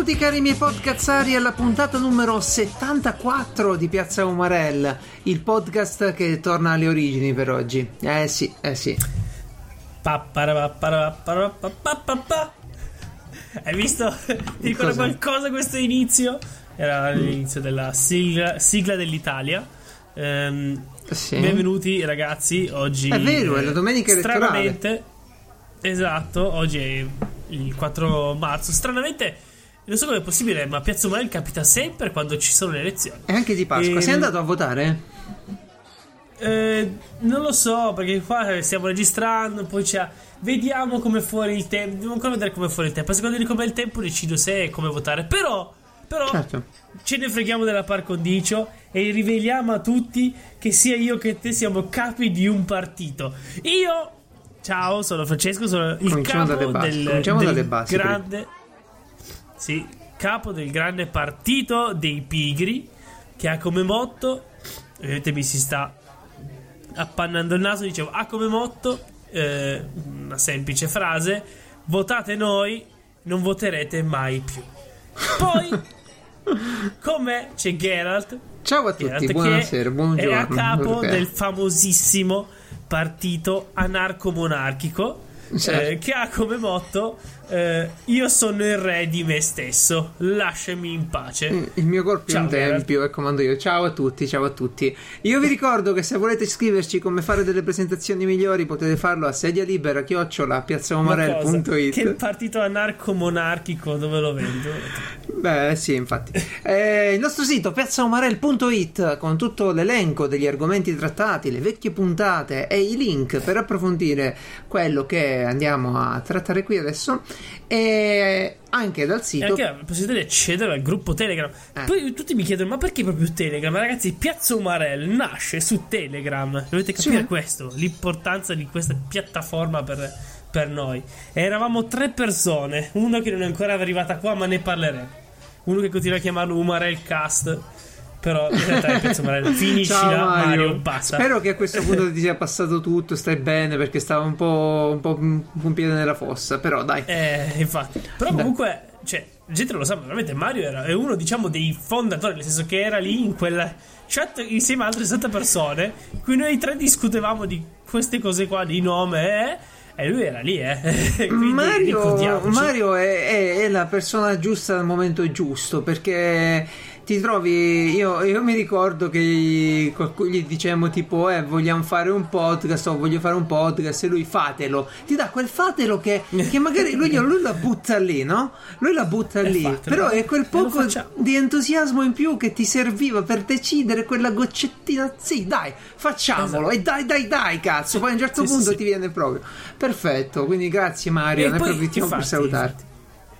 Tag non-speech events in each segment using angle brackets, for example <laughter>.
Benvenuti cari miei podcazzari alla puntata numero 74 di Piazza Umarell, il podcast che torna alle origini per oggi. Eh sì, eh sì. Hai visto? <laughs> Ti ricorda qualcosa questo inizio? Era l'inizio della sigla, sigla dell'Italia. Ehm, sì. Benvenuti ragazzi, oggi è vero, è la domenica stranamente, Esatto, oggi è il 4 marzo. Stranamente non so come è possibile, ma Piazza Umarell capita sempre quando ci sono le elezioni. E anche di Pasqua. E... Sei ehm, andato a votare? Eh, non lo so, perché qua stiamo registrando, poi c'è... Vediamo come fuori il tempo. Devo ancora vedere come fuori il tempo. Secondo me come il tempo decido se e come votare. Però, però certo. ce ne freghiamo della par condicio e riveliamo a tutti che sia io che te siamo capi di un partito. Io Ciao, sono Francesco, sono il Cominciamo capo del, del basi, grande sì, capo del grande partito dei pigri che ha come motto vedete mi si sta appannando il naso dicevo ha come motto eh, una semplice frase votate noi non voterete mai più poi <laughs> come c'è Geralt ciao a tutti Geralt buonasera buongiorno è a capo okay. del famosissimo partito anarco-monarchico certo. eh, che ha come motto eh, io sono il re di me stesso, lasciami in pace. Mm, il mio corpo è un tempio e comando io. Ciao a tutti, ciao a tutti. Io vi ricordo che se volete scriverci come fare delle presentazioni migliori potete farlo a sedia libera chiocciola piazzaomarel.it. Che partito anarco-monarchico dove lo vendo? Beh, sì, infatti. Eh, il nostro sito piazzaomarel.it con tutto l'elenco degli argomenti trattati, le vecchie puntate e i link per approfondire quello che andiamo a trattare qui adesso e anche dal sito. E anche la possibilità di accedere al gruppo Telegram. Eh. Poi tutti mi chiedono: ma perché proprio Telegram? Ragazzi, Piazza Umarell nasce su Telegram. Dovete capire sì. questo: l'importanza di questa piattaforma per, per noi. E eravamo tre persone. Uno che non è ancora arrivata qua, ma ne parleremo. Uno che continua a chiamarlo Umarell Cast però in realtà è pezzo Mario. Finiscila, Mario. Mario. basta. Spero che a questo punto ti sia passato tutto, stai bene perché stava un po', un po' un piede nella fossa. Però dai. Eh, infatti. Però comunque, cioè, la gente lo sa, veramente Mario era, è uno, diciamo, dei fondatori, nel senso che era lì in quella chat insieme a altre sette persone, in cui noi tre discutevamo di queste cose qua, di nome, eh. E lui era lì, eh. <laughs> Mario, Mario è, è, è la persona giusta al momento giusto perché ti trovi, io, io, mi ricordo che gli dicevamo tipo, eh, vogliamo fare un podcast o voglio fare un podcast e lui fatelo, ti dà quel fatelo che, che magari lui, lui, la butta lì, no? Lui la butta lì, fatelo. però è quel poco di entusiasmo in più che ti serviva per decidere quella goccettina, sì dai, facciamolo esatto. e dai dai dai cazzo, poi a un certo sì, punto sì, ti viene proprio. Perfetto, quindi grazie Mario, e ne approfittiamo per salutarti.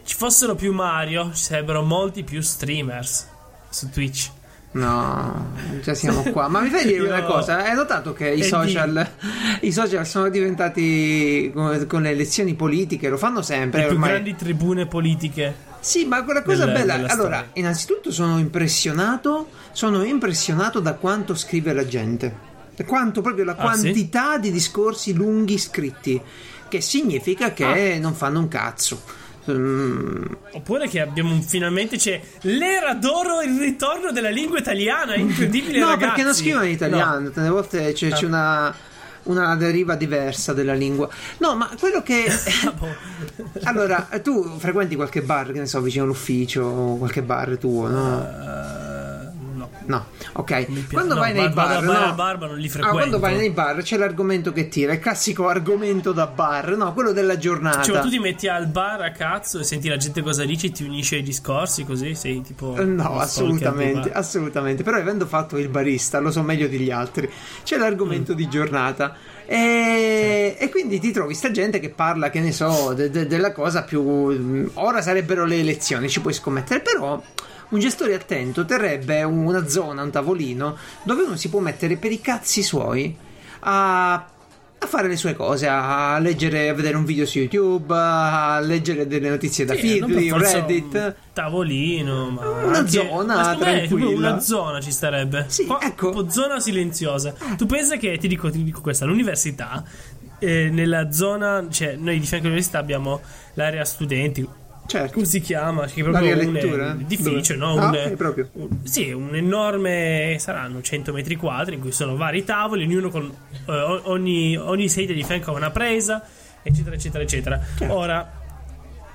Ci fossero più Mario, ci sarebbero molti più streamers su Twitch. No, già siamo qua. Ma mi fai dire <laughs> una cosa? Hai notato che i social, <laughs> i social, sono diventati con, le elezioni politiche, lo fanno sempre. Le più ormai. grandi tribune politiche. Sì, ma quella cosa delle, bella. Allora, storia. innanzitutto sono impressionato. Sono impressionato da quanto scrive la gente. Da quanto proprio la ah, quantità sì? di discorsi lunghi scritti. Che significa che ah. non fanno un cazzo. Mm. Oppure che abbiamo finalmente c'è l'era d'oro, il ritorno della lingua italiana. È incredibile. no, ragazzi. perché non scrivono in italiano. No. Tante volte c'è, ah. c'è una una deriva diversa della lingua. No, ma quello che. <laughs> Boh. allora, tu frequenti qualche bar, che ne so, vicino all'ufficio, o qualche bar tuo, no? Uh No, ok. Quando no, vai nei bar, no. al bar, non li frequento. Ah, quando vai nei bar c'è l'argomento che tira, il classico argomento da bar, no, quello della giornata. Cioè, tu ti metti al bar a cazzo e senti la gente cosa dice e ti unisci ai discorsi così, sei tipo eh, No, assolutamente, assolutamente, però avendo fatto il barista, lo so meglio degli altri. C'è l'argomento mm. di giornata. E, sì. e, quindi ti trovi sta gente che parla, che ne so, de, de, della cosa più. Ora sarebbero le elezioni, ci puoi scommettere, però un gestore attento terrebbe una zona, un tavolino, dove uno si può mettere per i cazzi suoi a, a fare le sue cose, a leggere, a vedere un video su YouTube, a leggere delle notizie da sì, Feedly, Reddit. Un tavolino, ma una anche, zona ma tranquilla. Una zona ci starebbe. Sì, Qua, ecco. Zona silenziosa. Tu pensa che, ti dico, ti dico questa, l'università, eh, nella zona, cioè noi di fianco all'università abbiamo l'area studenti, Certo. come si chiama? Che proprio un edificio, no? Ah, Un, un- sì, un enorme, saranno 100 metri quadri in cui sono vari tavoli, ognuno con eh, ogni, ogni sedia di fianco a una presa, eccetera, eccetera, eccetera. Certo. Ora,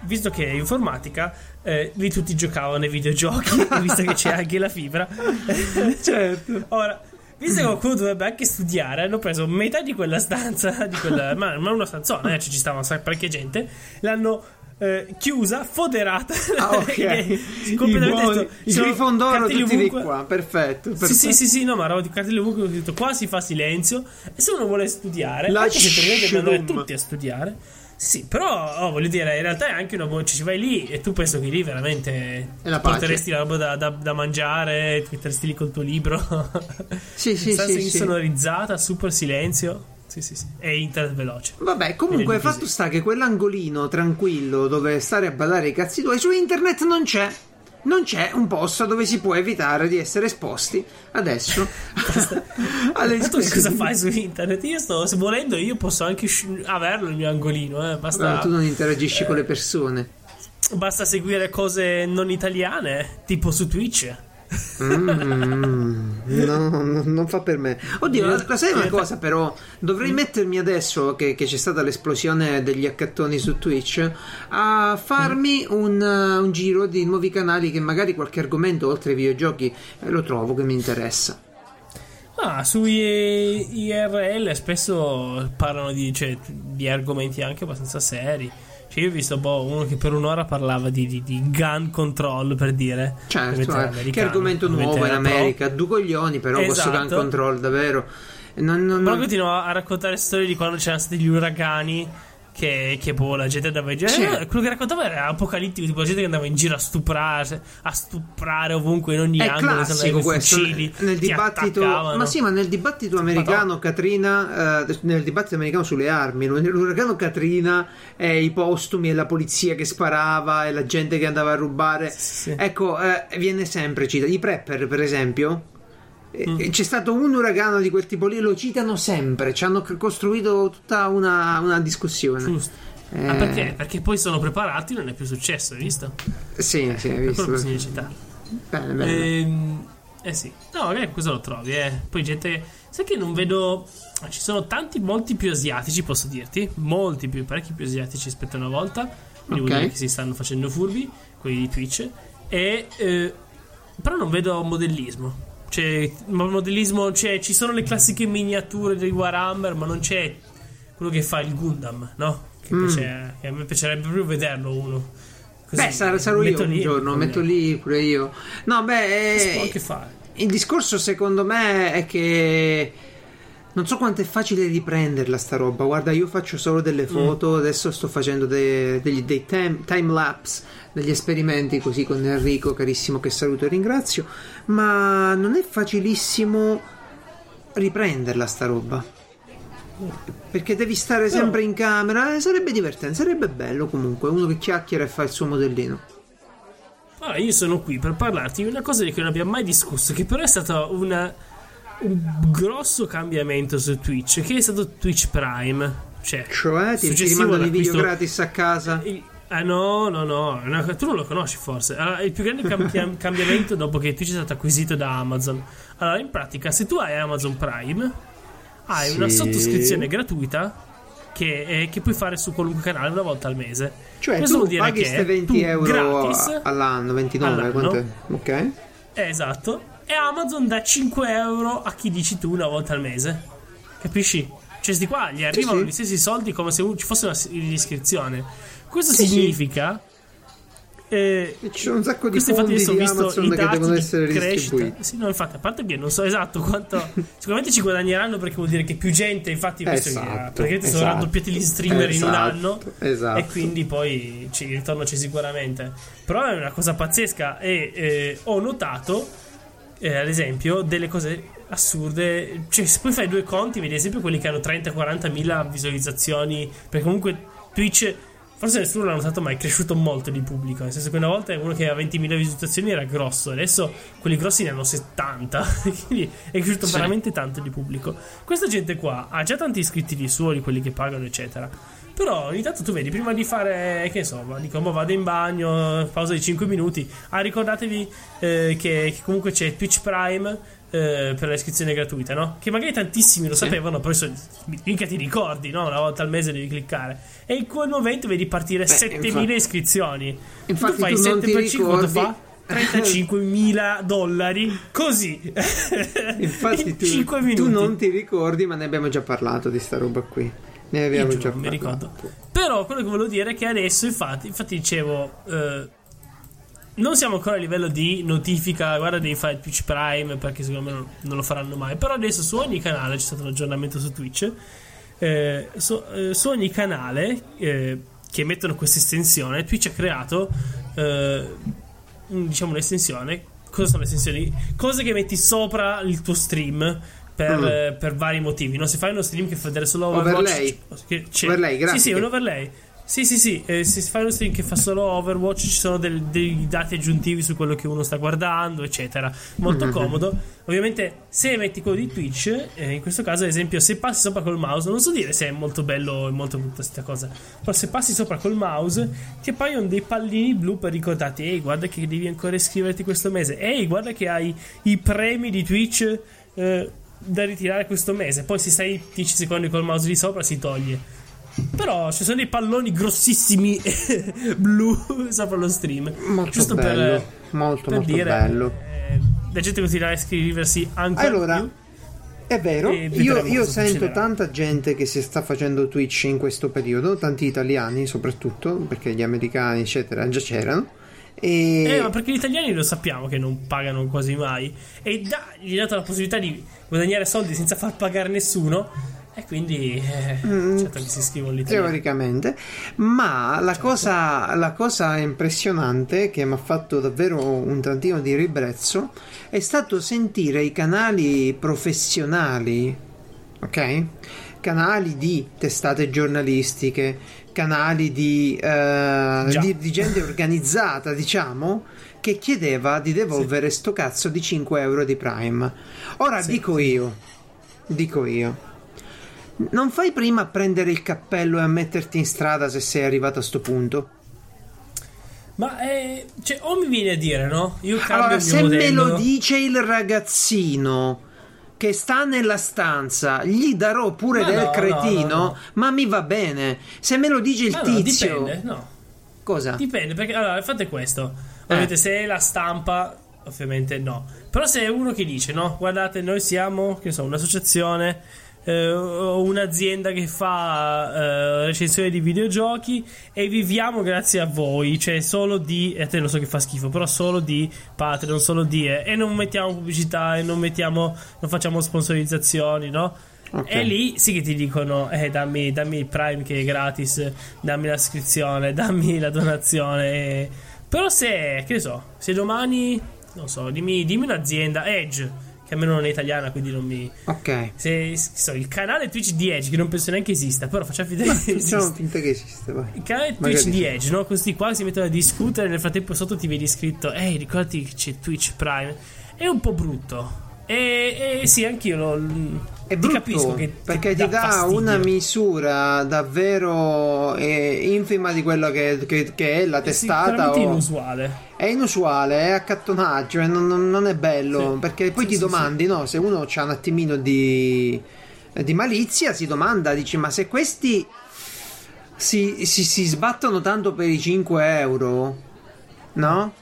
visto che è informatica, eh, lì tutti giocavano ai videogiochi, <laughs> visto che c'è anche la fibra. <laughs> Certo. Ora, visto che qualcuno dovrebbe anche studiare, hanno preso metà di quella stanza, di quella, ma, ma una stanzona, eh, cioè ci stava parecchia gente, l'hanno eh, chiusa, foderata. Ah, <laughs> ok. Completamente buoni- detto, i grifondoro tutti di ovunque. qua. Perfetto. Sì, perfetto. sì, sì, sì, no, ma eravamo di cartelli ovunque. Ho detto qua si fa silenzio. E se uno vuole studiare, La anche se andare tutti a studiare. Sì, però oh, voglio dire, in realtà è anche una buona. Ci vai lì e tu penso che lì veramente la porteresti la roba da, da- da mangiare, ti metteresti lì col tuo libro. Sì, sì, sì, sì. insonorizzata, super silenzio. Sì, sì, sì. E internet veloce. Vabbè, comunque, fatto così. sta che quell'angolino tranquillo dove stare a badare i cazzi tuoi su internet non c'è. Non c'è un posto dove si può evitare di essere esposti adesso <laughs> alle Ma tu che cosa fai su internet? Io sto, se volendo, io posso anche sci- averlo il mio angolino. Eh. Basta, No, tu non interagisci con le persone. basta seguire cose non italiane, tipo su Twitch. Mm, no, no, non fa per me. Oddio, Io- la sai una cosa però? Dovrei mettermi adesso che, che c'è stata l'esplosione degli accattoni su Twitch a farmi un, uh, un giro di nuovi canali che magari qualche argomento oltre ai videogiochi eh, lo trovo che mi interessa. Ma su I- IRL spesso parlano di, cioè, di argomenti anche abbastanza seri. Cioè, io ho visto boh, uno che per un'ora parlava di, di- di gun control per dire. Certo, eh, che argomento nuovo in era pro. America, due coglioni però questo gun Esatto. control davvero. Non, non- Però non- continuava a raccontare storie di quando c'erano stati gli uragani. Che, che boh, la gente andava in giro. Sì. Quello che raccontava era apocalittico, tipo la gente che andava in giro a stuprare, a stuprare ovunque in ogni È angolo. classico questo fucili, nel ti dibattito, ma sì, ma nel dibattito americano Katrina, eh, nel dibattito americano sulle armi, nell'uragano Katrina, eh, i postumi e la polizia che sparava e la gente che andava a rubare. Sì. Ecco, eh, viene sempre citato. I prepper, per esempio. Eh, Mm. C'è stato un uragano di quel tipo lì, lo citano sempre. Ci hanno costruito tutta una, una discussione. Giusto. Eh, Ah, perché? Perché poi sono preparati, non è più successo, hai visto? Sì, sì, hai visto. quello bisogna citare. Bene, bene. Ehm, eh sì, no, magari cosa lo trovi, eh. Poi gente. Sai che non vedo. Ci sono tanti, molti più asiatici, posso dirti. Molti più, parecchi più asiatici rispetto a una volta. Quindi vuol Ok. dire che si stanno facendo furbi, quelli di Twitch. E. eh, però non vedo modellismo. Cioè, mo- modellismo, cioè, ci sono le classiche miniature del Warhammer, ma non c'è quello che fa il Gundam, no? Che, Mm. piace- che a me piacerebbe proprio vederlo uno. Così, Beh, sarò, sarò io un lì, giorno, metto lì pure io. No, beh, Si può eh, anche fare. il discorso secondo me è che non so quanto è facile riprenderla sta roba. Guarda, io faccio solo Mm. delle foto, adesso sto facendo dei, degli, dei time, time lapse, degli esperimenti così con Enrico, carissimo, che saluto e ringrazio, ma non è facilissimo riprenderla sta roba. Perché devi stare sempre in camera, eh, sarebbe divertente, sarebbe bello comunque, uno che chiacchiera e fa il suo modellino. Allora, io sono qui per parlarti di una cosa di cui non abbiamo mai discusso, che però è stato una- un grosso cambiamento su Twitch, che è stato Twitch Prime. Cioè, Cioè, ti, ti rimandano i video gratis a casa. il- Ah no, no, no, una- tu non lo conosci forse. Allora, il più grande cam- <laughs> cambiamento dopo che Twitch è stato acquisito da Amazon. Allora, in pratica, se tu hai Amazon Prime, hai Sì. una sottoscrizione gratuita che, eh, che puoi fare su qualunque canale una volta al mese. Cioè, Questo vuol dire paghi che queste 20 tu euro all'anno, 29, all'anno. Ok. Eh, esatto. E Amazon dà 5 euro a chi dici tu una volta al mese. Capisci? Cioè, sti qua gli arrivano sì. gli stessi soldi come se ci fosse una iscrizione. Questo Sì, significa. eh, ci sono un sacco di infatti fondi ho di visto Amazon i che devono essere crescita. Sì, no, infatti, a parte che non so esatto quanto. <laughs> sicuramente ci guadagneranno perché vuol dire che più gente, infatti, questo Esatto, era, praticamente sono esatto. raddoppiati gli streamer in un Esatto, anno. esatto. E quindi poi ci, il ritorno c'è sicuramente. Però è una cosa pazzesca e eh, ho notato, eh, ad esempio, delle cose assurde. Cioè, se poi fai due conti, vedi ad esempio quelli che hanno 30-40 mila visualizzazioni, perché comunque Twitch... Forse nessuno l'ha notato, ma è cresciuto molto di pubblico. Nel senso che una volta uno che aveva 20.000 visualizzazioni era grosso, adesso quelli grossi ne hanno 70. <laughs> Quindi è cresciuto Sì. veramente tanto di pubblico. Questa gente qua ha già tanti iscritti di suoi, quelli che pagano, eccetera. Però ogni tanto tu vedi, prima di fare, che insomma, dico, boh, vado in bagno, pausa di 5 minuti. Ah, ricordatevi eh, che, che, comunque c'è Twitch Prime eh, per l'iscrizione gratuita, no? Che magari tantissimi lo sì. sapevano, però so, mica ti ricordi, no? Una volta al mese devi cliccare. E in quel momento vedi partire Beh, 7000 infatti, iscrizioni. Infatti, tu fai tu 7 per 5, quanto fa? 35.000 dollari così <laughs> infatti tu, tu, non ti ricordi ma ne abbiamo già parlato di sta roba qui ne abbiamo giuro, già parlato mi ricordo però quello che volevo dire è che adesso infatti, infatti dicevo eh, non siamo ancora a livello di notifica guarda devi fare Twitch Prime perché secondo me non, non lo faranno mai però adesso su ogni canale c'è stato un aggiornamento su Twitch eh, su, eh, su, ogni canale eh, che mettono questa estensione Twitch ha creato eh, diciamo un'estensione. Cosa sono le estensioni? Cose che metti sopra il tuo stream per, mm. per vari motivi. No? Se fai uno stream che fa vedere solo Overwatch, overlay. C'è, overlay, grazie. Sì, sì, un overlay. Sì, sì, sì. Eh, se fai uno stream che fa solo Overwatch, ci sono del, dei dati aggiuntivi su quello che uno sta guardando, eccetera. Molto mm-hmm. comodo. Ovviamente, se metti quello di Twitch, eh, in questo caso, ad esempio, se passi sopra col mouse, non so dire se è molto bello o molto brutta questa cosa, però se passi sopra col mouse, ti appaiono dei pallini blu per ricordarti, ehi, guarda che devi ancora iscriverti questo mese, ehi, guarda che hai i premi di Twitch. Eh, da ritirare questo mese. Poi se stai 10 secondi col mouse di sopra si toglie. Però ci sono dei palloni grossissimi <laughs> blu sopra lo stream. Molto Giusto bello, per, molto, per molto dire, bello. Eh, la gente continuerà a iscriversi anche allora, più. È vero, io, io sento succederà. tanta gente che si sta facendo Twitch in questo periodo, tanti italiani soprattutto, perché gli americani eccetera già c'erano. E... Eh, ma perché gli italiani lo sappiamo che non pagano quasi mai. E da, gli ha dato la possibilità di guadagnare soldi senza far pagare nessuno e quindi eh, mm, certo che si scrivono l'italiano. Teoricamente, ma la, certo. cosa, la cosa impressionante che mi ha fatto davvero un tantino di ribrezzo è stato sentire i canali professionali, ok? Canali di testate giornalistiche, canali di, uh, di, di gente organizzata, diciamo, che chiedeva di devolvere sì. sto cazzo di 5 euro di Prime. Ora sì, dico io, dico io non fai prima a prendere il cappello e a metterti in strada se sei arrivato a sto punto? Ma eh, cioè, o mi viene a dire, no? Io cambio allora, se modello. me lo dice il ragazzino che sta nella stanza, gli darò pure ma del no, cretino, no, no, ma mi va bene. Se me lo dice il tizio, dipende, no. Cosa? Dipende, perché allora, fate questo. Ovviamente, eh. se è la stampa, ovviamente no. Però se è uno che dice, no? Guardate, noi siamo, che so, un'associazione eh, un'azienda che fa eh, recensioni di videogiochi e viviamo grazie a voi, cioè solo di, e a te lo so che fa schifo, però solo di Patreon, solo di, eh, e non mettiamo pubblicità e non mettiamo, non facciamo sponsorizzazioni, no? Okay. E lì sì che ti dicono: eh, dammi, dammi, il Prime che è gratis, dammi l'iscrizione, <laughs> dammi la donazione. Però se, che so, se domani, non so, dimmi, dimmi un'azienda, Edge che almeno non è italiana, quindi non mi. Ok. Se, so, il canale Twitch di Edge, che non penso neanche esista, però facciamo finta che esista. Facciamo finta che esista, vai. Il canale Twitch Magari di Edge, no? Questi qua si mettono a discutere, nel frattempo sotto ti vedi scritto, ehi, ricordati che c'è Twitch Prime. È un po' brutto. E, e sì, anch'io lo. È brutto, capisco che perché ti, ti dà fastidio. una misura davvero eh, infima di quello che, che, che è la testata. È o... inusuale. È inusuale, è accattonaggio, eh, non, non, è bello. Sì. Perché poi sì, ti sì, domandi, no? Se uno ha un attimino di, di malizia, si domanda, dici, ma se questi si, si, si sbattono tanto per i 5 euro, no?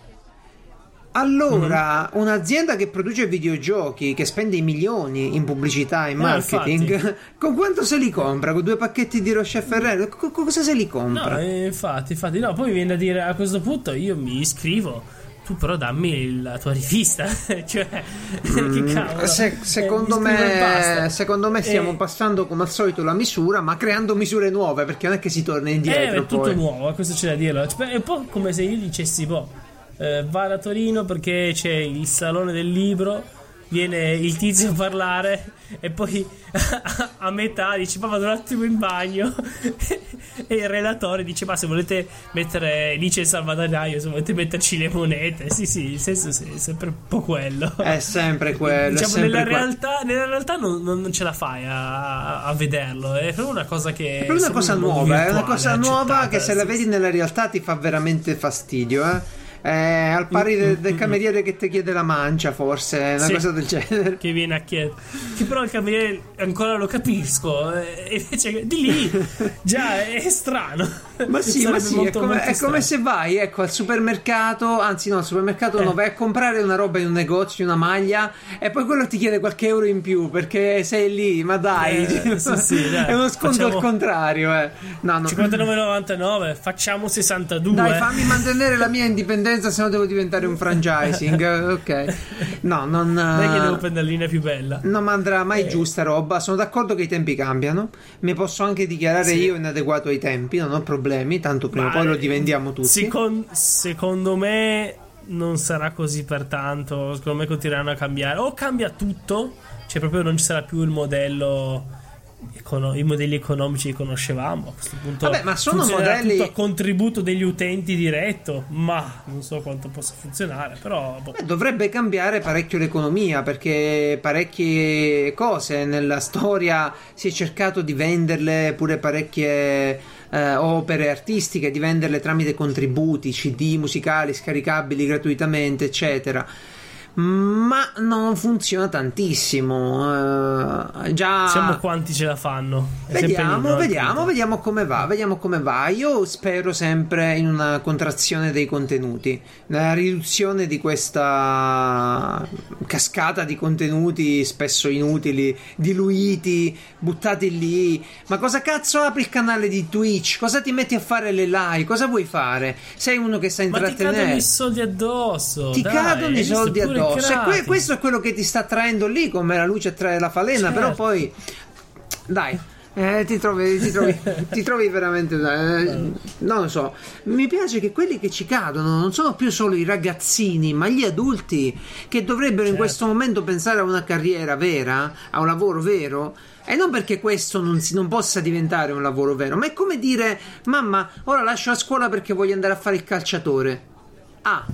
Allora, mm-hmm. un'azienda che produce videogiochi, che spende milioni in pubblicità e eh, marketing, infatti. <laughs> con quanto se li compra? Con due pacchetti di Roche Ferrero? Con cosa se li compra? No, eh, infatti, infatti, no, poi viene da dire a questo punto io mi iscrivo. Tu però dammi la tua rivista, <laughs> cioè, <laughs> mm, che cavolo. Se, secondo, eh, me, secondo me stiamo eh, passando come al solito la misura, ma creando misure nuove, perché non è che si torna indietro. Eh, è tutto poi. nuovo, questo c'è da dirlo. Cioè, è un po' come se io dicessi, boh, eh, va da Torino perché c'è il salone del libro viene il tizio a parlare e poi <laughs> a metà dice ma vado un attimo in bagno. <laughs> E il relatore dice ma se volete mettere lì c'è il salvadanaio se volete metterci le monete. Sì sì il senso è sempre un po' quello. È sempre <laughs> quello diciamo sempre nella, quello. realtà, nella realtà non, non, ce la fai a, a, vederlo è proprio una cosa che è una cosa nuova è una cosa nuova che se la vedi nella realtà ti fa veramente fastidio eh eh, al pari del, del cameriere che ti chiede la mancia, forse, una sì, cosa del genere. Che viene a chiedere. Che però il cameriere ancora lo capisco. E eh, invece di lì già è strano. <laughs> Ma sì, ma sì, è, come, è come, se vai ecco, al supermercato, anzi no, al supermercato eh. no, vai a comprare una roba in un negozio, una maglia, e poi quello ti chiede qualche euro in più perché sei lì, ma dai, eh, sì, sì, <laughs> dai. è uno sconto Facciamo... al contrario. Eh. No, no. 59,99, facciamo 62. Dai, fammi mantenere la mia indipendenza se no devo diventare un franchising. <laughs> ok, no, non. Non è che devo prendere la linea più bella. Non andrà mai eh. giù sta roba. Sono d'accordo che i tempi cambiano. Mi posso anche dichiarare sì. io inadeguato ai tempi, non ho problemi. Tanto prima o poi lo divendiamo tutti. Second, secondo me non sarà così per tanto. Secondo me continueranno a cambiare. O cambia tutto, cioè proprio non ci sarà più il modello econo- i modelli economici che conoscevamo. A questo punto Vabbè, ma sono modelli a contributo degli utenti diretto, ma non so quanto possa funzionare, però boh. Beh, dovrebbe cambiare parecchio l'economia perché parecchie cose nella storia si è cercato di venderle pure parecchie eh, opere artistiche, di venderle tramite contributi, CD musicali scaricabili gratuitamente, eccetera ma non funziona tantissimo. Uh, già... Siamo quanti ce la fanno. È vediamo, vediamo, vediamo come va. Vediamo come va. Io spero sempre in una contrazione dei contenuti, nella riduzione di questa cascata di contenuti spesso inutili, diluiti, buttati lì. Ma cosa cazzo apri il canale di Twitch? Cosa ti metti a fare le live? Cosa vuoi fare? Sei uno che sta intrattenendo. Ma ti cadono i soldi addosso. Ti dai, cadono i soldi addosso addosso. Que- questo è quello che ti sta attraendo lì, come la luce attrae la falena. Certo. Però poi, dai. Eh, ti, trovi, ti, trovi, ti trovi veramente. Eh, non lo so. Mi piace che quelli che ci cadono non sono più solo i ragazzini, ma gli adulti che dovrebbero certo. in questo momento pensare a una carriera vera, a un lavoro vero. E non perché questo non, si, non possa diventare un lavoro vero, ma è come dire: Mamma, ora lascio la scuola perché voglio andare a fare il calciatore. Ah,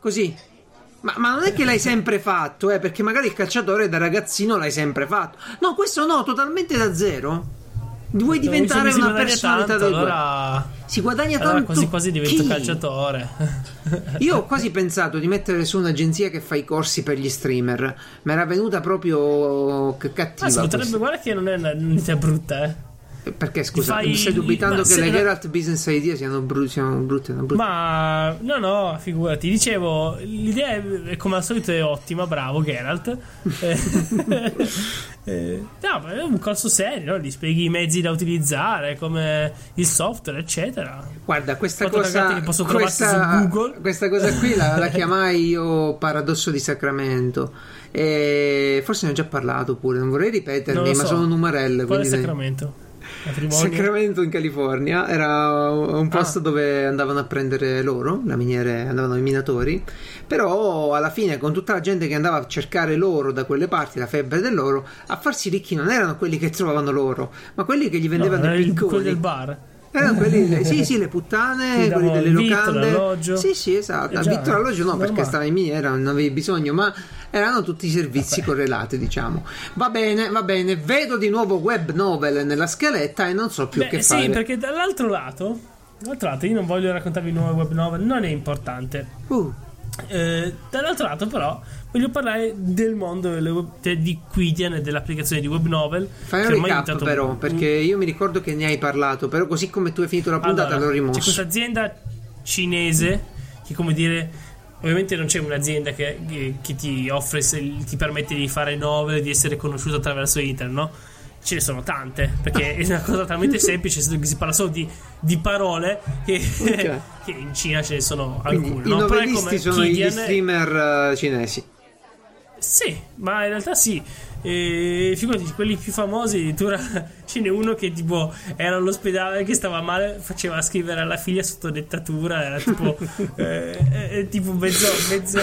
così ma, ma, non è che l'hai sempre fatto, eh, perché magari il calciatore da ragazzino l'hai sempre fatto. No, questo no, totalmente da zero. Vuoi diventare una personalità tanto, del allora... Si guadagna allora tanto. quasi quasi divento Chi? calciatore. <laughs> Io ho quasi pensato di mettere su un'agenzia che fa i corsi per gli streamer. Mi era venuta proprio cattiva. Ma si potrebbe, guarda che non è un'idea brutta, eh. Perché scusa, fai... stai dubitando che le Geralt Business Idea siano, bru- siano brutte, brutte? Ma no, no, figurati. Dicevo, l'idea è, come al solito è ottima, bravo Geralt. <laughs> Eh, <laughs> eh, no, è un corso serio, no? gli spieghi i mezzi da utilizzare, come il software, eccetera. Guarda, questa cosa, che posso questa, su Google. questa cosa qui la, la <laughs> chiamai io paradosso di Sacramento. E forse ne ho già parlato pure, non vorrei ripetermi, so. ma sono numerelle. Qual è Sacramento? Sacramento in California era un posto ah. dove andavano a prendere l'oro, la miniere, andavano i minatori, però alla fine con tutta la gente che andava a cercare l'oro da quelle parti, la febbre dell'oro, a farsi ricchi non erano quelli che trovavano l'oro, ma quelli che gli vendevano no, i piccoli. Quelli del bar. <laughs> Erano quelli, sì, sì, le puttane, quelli delle locande. Sì, sì, esatto. Eh già, Vitto l'alloggio no, perché stava in miniera, non avevi bisogno, ma erano tutti i servizi Vabbè. correlati, diciamo. Va bene, va bene. Vedo di nuovo web novel nella scaletta e non so più Beh, che sì, fare. Sì, perché dall'altro lato, dall'altro lato, io non voglio raccontarvi nuove web novel, non è importante. Uh. Eh, dall'altro lato, però, voglio parlare del mondo web, di Quidian e dell'applicazione di web novel. Fai un recap, però, un... perché io mi ricordo che ne hai parlato, però, così come tu hai finito la puntata, allora, l'ho rimosso. C'è questa azienda cinese che, come dire Ovviamente non c'è un'azienda che, che, che ti offre, ti permette di fare novel, di essere conosciuto attraverso internet, no? Ce ne sono tante, perché <laughs> è una cosa talmente semplice, si parla solo di, di parole che, okay. <laughs> che, in Cina ce ne sono Quindi alcune. I no? novelisti sono Kidian... gli streamer uh, cinesi. Sì, ma in realtà sì. E figurati, quelli più famosi, addirittura <laughs> ce n'è uno che tipo era all'ospedale che stava male, faceva scrivere alla figlia sotto dettatura, era tipo, <laughs> eh, eh, tipo mezzo, mezzo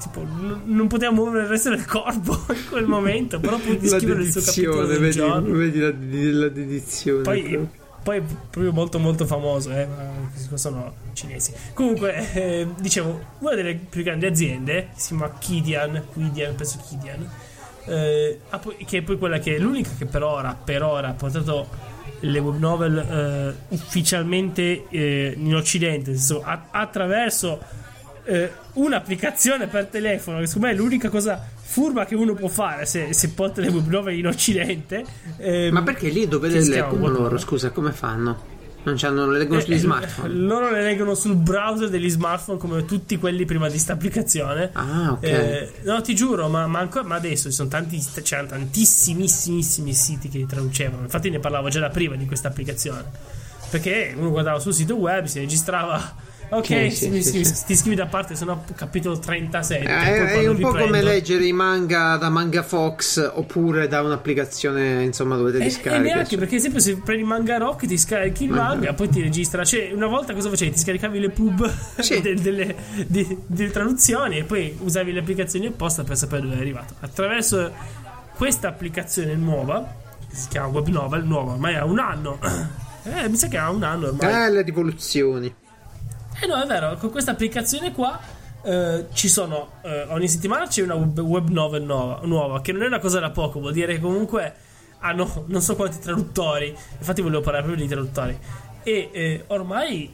tipo, n- non poteva muovere il resto del corpo <laughs> in quel momento, però poi scrivere il suo capitolo del vedi, giorno. vedi la, la dedizione. Poi, poi proprio molto molto famoso, eh, sono cinesi. Comunque, eh, dicevo, una delle più grandi aziende, si chiama Kidian, Kidian penso Kidian, eh, che è poi quella che è l'unica che per ora, per ora ha portato le web novel eh, ufficialmente eh, in occidente, nel senso, attraverso eh, un'applicazione per telefono, che secondo me è l'unica cosa furba che uno può fare se, se porta le web in occidente. Ehm, Ma perché lì dove le leggono loro? Scusa, come fanno? Non c'hanno, le leggono eh, sugli smartphone? Loro le leggono sul browser degli smartphone come tutti quelli prima di sta applicazione. Ah, ok. Eh, no, ti giuro, ma, ma, ancora, ma adesso ci sono tanti, c'erano tantissimissimi siti che li traducevano. Infatti ne parlavo già da prima di questa applicazione. Perché uno guardava sul sito web, si registrava Ok, sì, sì, sì, sì, ti scrivi da parte, sono a capitolo 37. Eh, è un po' come leggere i manga da Manga Fox oppure da un'applicazione insomma dove te li scarichi. E neanche perché, esempio, se prendi Manga Rock ti scarichi il manga, poi ti registra. Cioè, una volta cosa facevi? Ti scaricavi le pub <laughs> de, delle, de, delle traduzioni e poi usavi le applicazioni apposta per sapere dove è arrivato. Attraverso questa applicazione nuova, che si chiama Web Novel, nuova, ormai ha un anno. <clears throat> Eh, mi sa che ha un anno ormai. Eh, le rivoluzioni. Eh no, è vero, con questa applicazione qua eh, ci sono eh, ogni settimana c'è una web, novel nuova, nuova, che non è una cosa da poco, vuol dire comunque hanno non so quanti traduttori. Infatti volevo parlare proprio di traduttori. E eh, ormai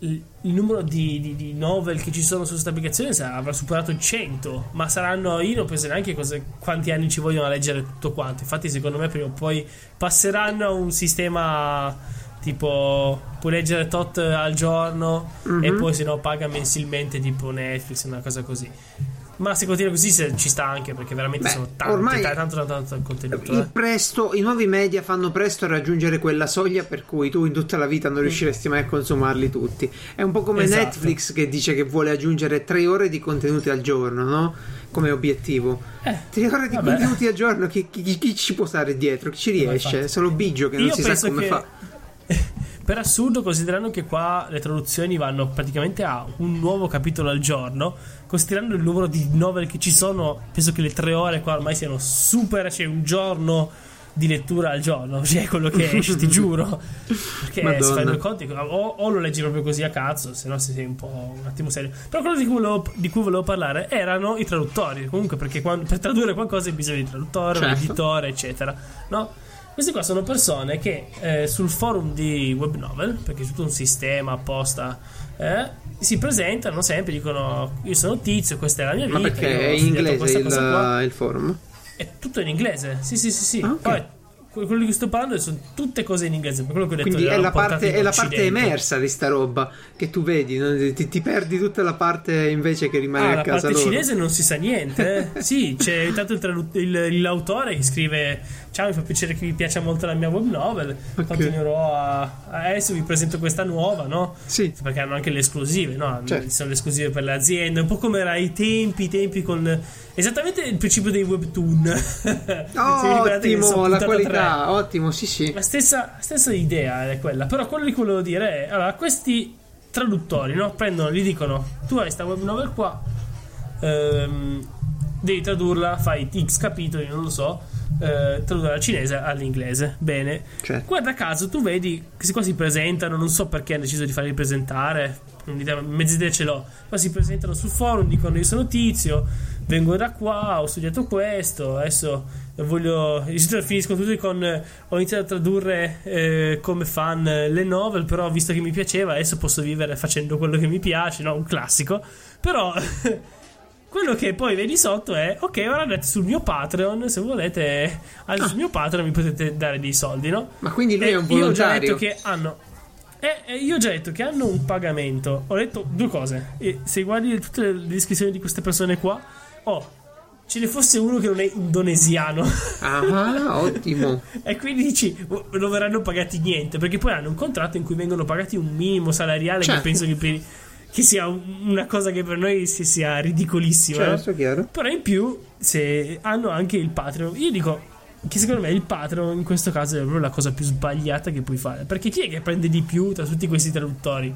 il, il numero di, di, di, novel che ci sono su questa applicazione avrà superato il 100, ma saranno, io non penso neanche cosa, quanti anni ci vogliono a leggere tutto quanto. Infatti secondo me prima o poi passeranno a un sistema tipo puoi leggere tot al giorno mm-hmm. e poi se no paga mensilmente tipo Netflix una cosa così ma se continua così se, ci sta anche perché veramente Beh, sono tanti, ormai tanto, tanto, tanto, contenuto eh. presto, i nuovi media fanno presto a raggiungere quella soglia per cui tu in tutta la vita non riusciresti mai a consumarli tutti è un po' come esatto. Netflix che dice che vuole aggiungere tre ore di contenuti al giorno no? come obiettivo eh, tre ore di vabbè. contenuti al giorno chi, chi, chi, chi, ci può stare dietro? chi ci riesce? solo Biggio che non Io si sa come che... fa <laughs> per assurdo, considerando che qua le traduzioni vanno praticamente a un nuovo capitolo al giorno, considerando il numero di novel che ci sono, penso che le tre ore qua ormai siano super. C'è un giorno di lettura al giorno, <laughs> cioè quello che esce, ti giuro. Perché Madonna. si fanno i conti, o, o, lo leggi proprio così a cazzo, se no sei un po' un attimo serio. Però quello di cui volevo, di cui volevo parlare erano i traduttori. Comunque, perché quando, per tradurre qualcosa hai bisogno di traduttore, certo. editore, eccetera. No? Queste qua sono persone che eh, sul forum di web novel, perché è tutto un sistema apposta, eh, si presentano sempre, dicono io sono tizio, questa è la mia vita. Ma perché è in inglese il, il, forum? È tutto in inglese, sì sì sì sì. Ah, okay. Poi quello di cui sto parlando sono tutte cose in inglese. Quello che ho detto, Quindi è la, parte, è la parte emersa di sta roba che tu vedi, no? ti, ti, perdi tutta la parte invece che rimane ah, a casa. La parte loro. cinese non si sa niente. Eh? <laughs> sì, c'è intanto il, il, l'autore che scrive ciao mi fa piacere che vi piaccia molto la mia web novel okay. continuerò a adesso vi presento questa nuova no? sì perché hanno anche le esclusive no? Certo. sono le esclusive per le aziende un po' come era i tempi i tempi con esattamente il principio dei webtoon <laughs> oh, ottimo la qualità 3. ottimo sì sì la stessa, stessa idea è quella però quello che volevo dire è allora questi traduttori no? prendono gli dicono tu hai questa web novel qua ehm, devi tradurla fai x capitoli non lo so eh, tradurre dal cinese all'inglese. Bene. Certo. Guarda caso, tu vedi che questi qua si presentano, non so perché hanno deciso di farli presentare, mezza idea ce l'ho, ma si presentano sul forum, dicono io sono tizio, vengo da qua, ho studiato questo, adesso voglio... finisco tutto con... ho iniziato a tradurre eh, come fan le novel, però visto che mi piaceva, adesso posso vivere facendo quello che mi piace, no? Un classico. Però... <laughs> Quello che poi vedi sotto è: Ok, ora andate sul mio Patreon. Se volete, al ah. mio Patreon mi potete dare dei soldi, no? Ma quindi lui e è un volontario. Io ho già detto che hanno. Eh, io ho già detto che hanno un pagamento. Ho detto due cose. E se guardi tutte le descrizioni di queste persone qua, oh, ce ne fosse uno che non è indonesiano. Ah, ottimo. <laughs> e quindi dici, oh, non verranno pagati niente, perché poi hanno un contratto in cui vengono pagati un minimo salariale certo. che penso che per che sia una cosa che per noi sia ridicolissima. Certo, chiaro. Però in più, se hanno anche il Patreon, io dico che secondo me il Patreon in questo caso è proprio la cosa più sbagliata che puoi fare. Perché chi è che prende di più tra tutti questi traduttori?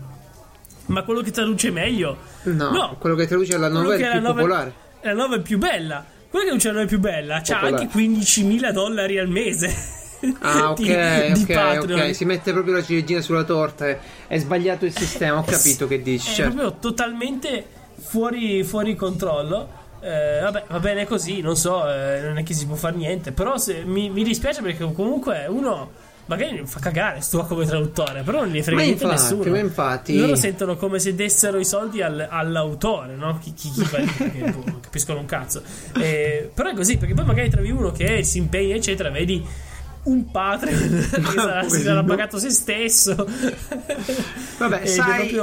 Ma quello che traduce meglio? No, no quello che traduce la novella più novel, popolare. È la novella più bella. Quella che traduce la novella più bella c'ha anche 15.000 dollari al mese. Ah, <laughs> ok, di, di ok. Si mette proprio la ciliegina sulla torta. È, è sbagliato il sistema, ho capito che dici. È certo. proprio totalmente fuori, fuori controllo. Eh, vabbè, va bene così, non so, eh, non è che si può fare niente. Però se, mi, mi, dispiace perché comunque uno magari fa cagare sto come traduttore, però non gli frega niente infatti, nessuno. Ma infatti... Loro sentono come se dessero i soldi al, all'autore, no? Chi, chi, chi fa <laughs> che, boh, capiscono un cazzo. Eh, però è così, perché poi magari trovi uno che si impegna, eccetera, vedi un Patreon <laughs> che sarà, si sarà pagato se stesso. Vabbè, sai,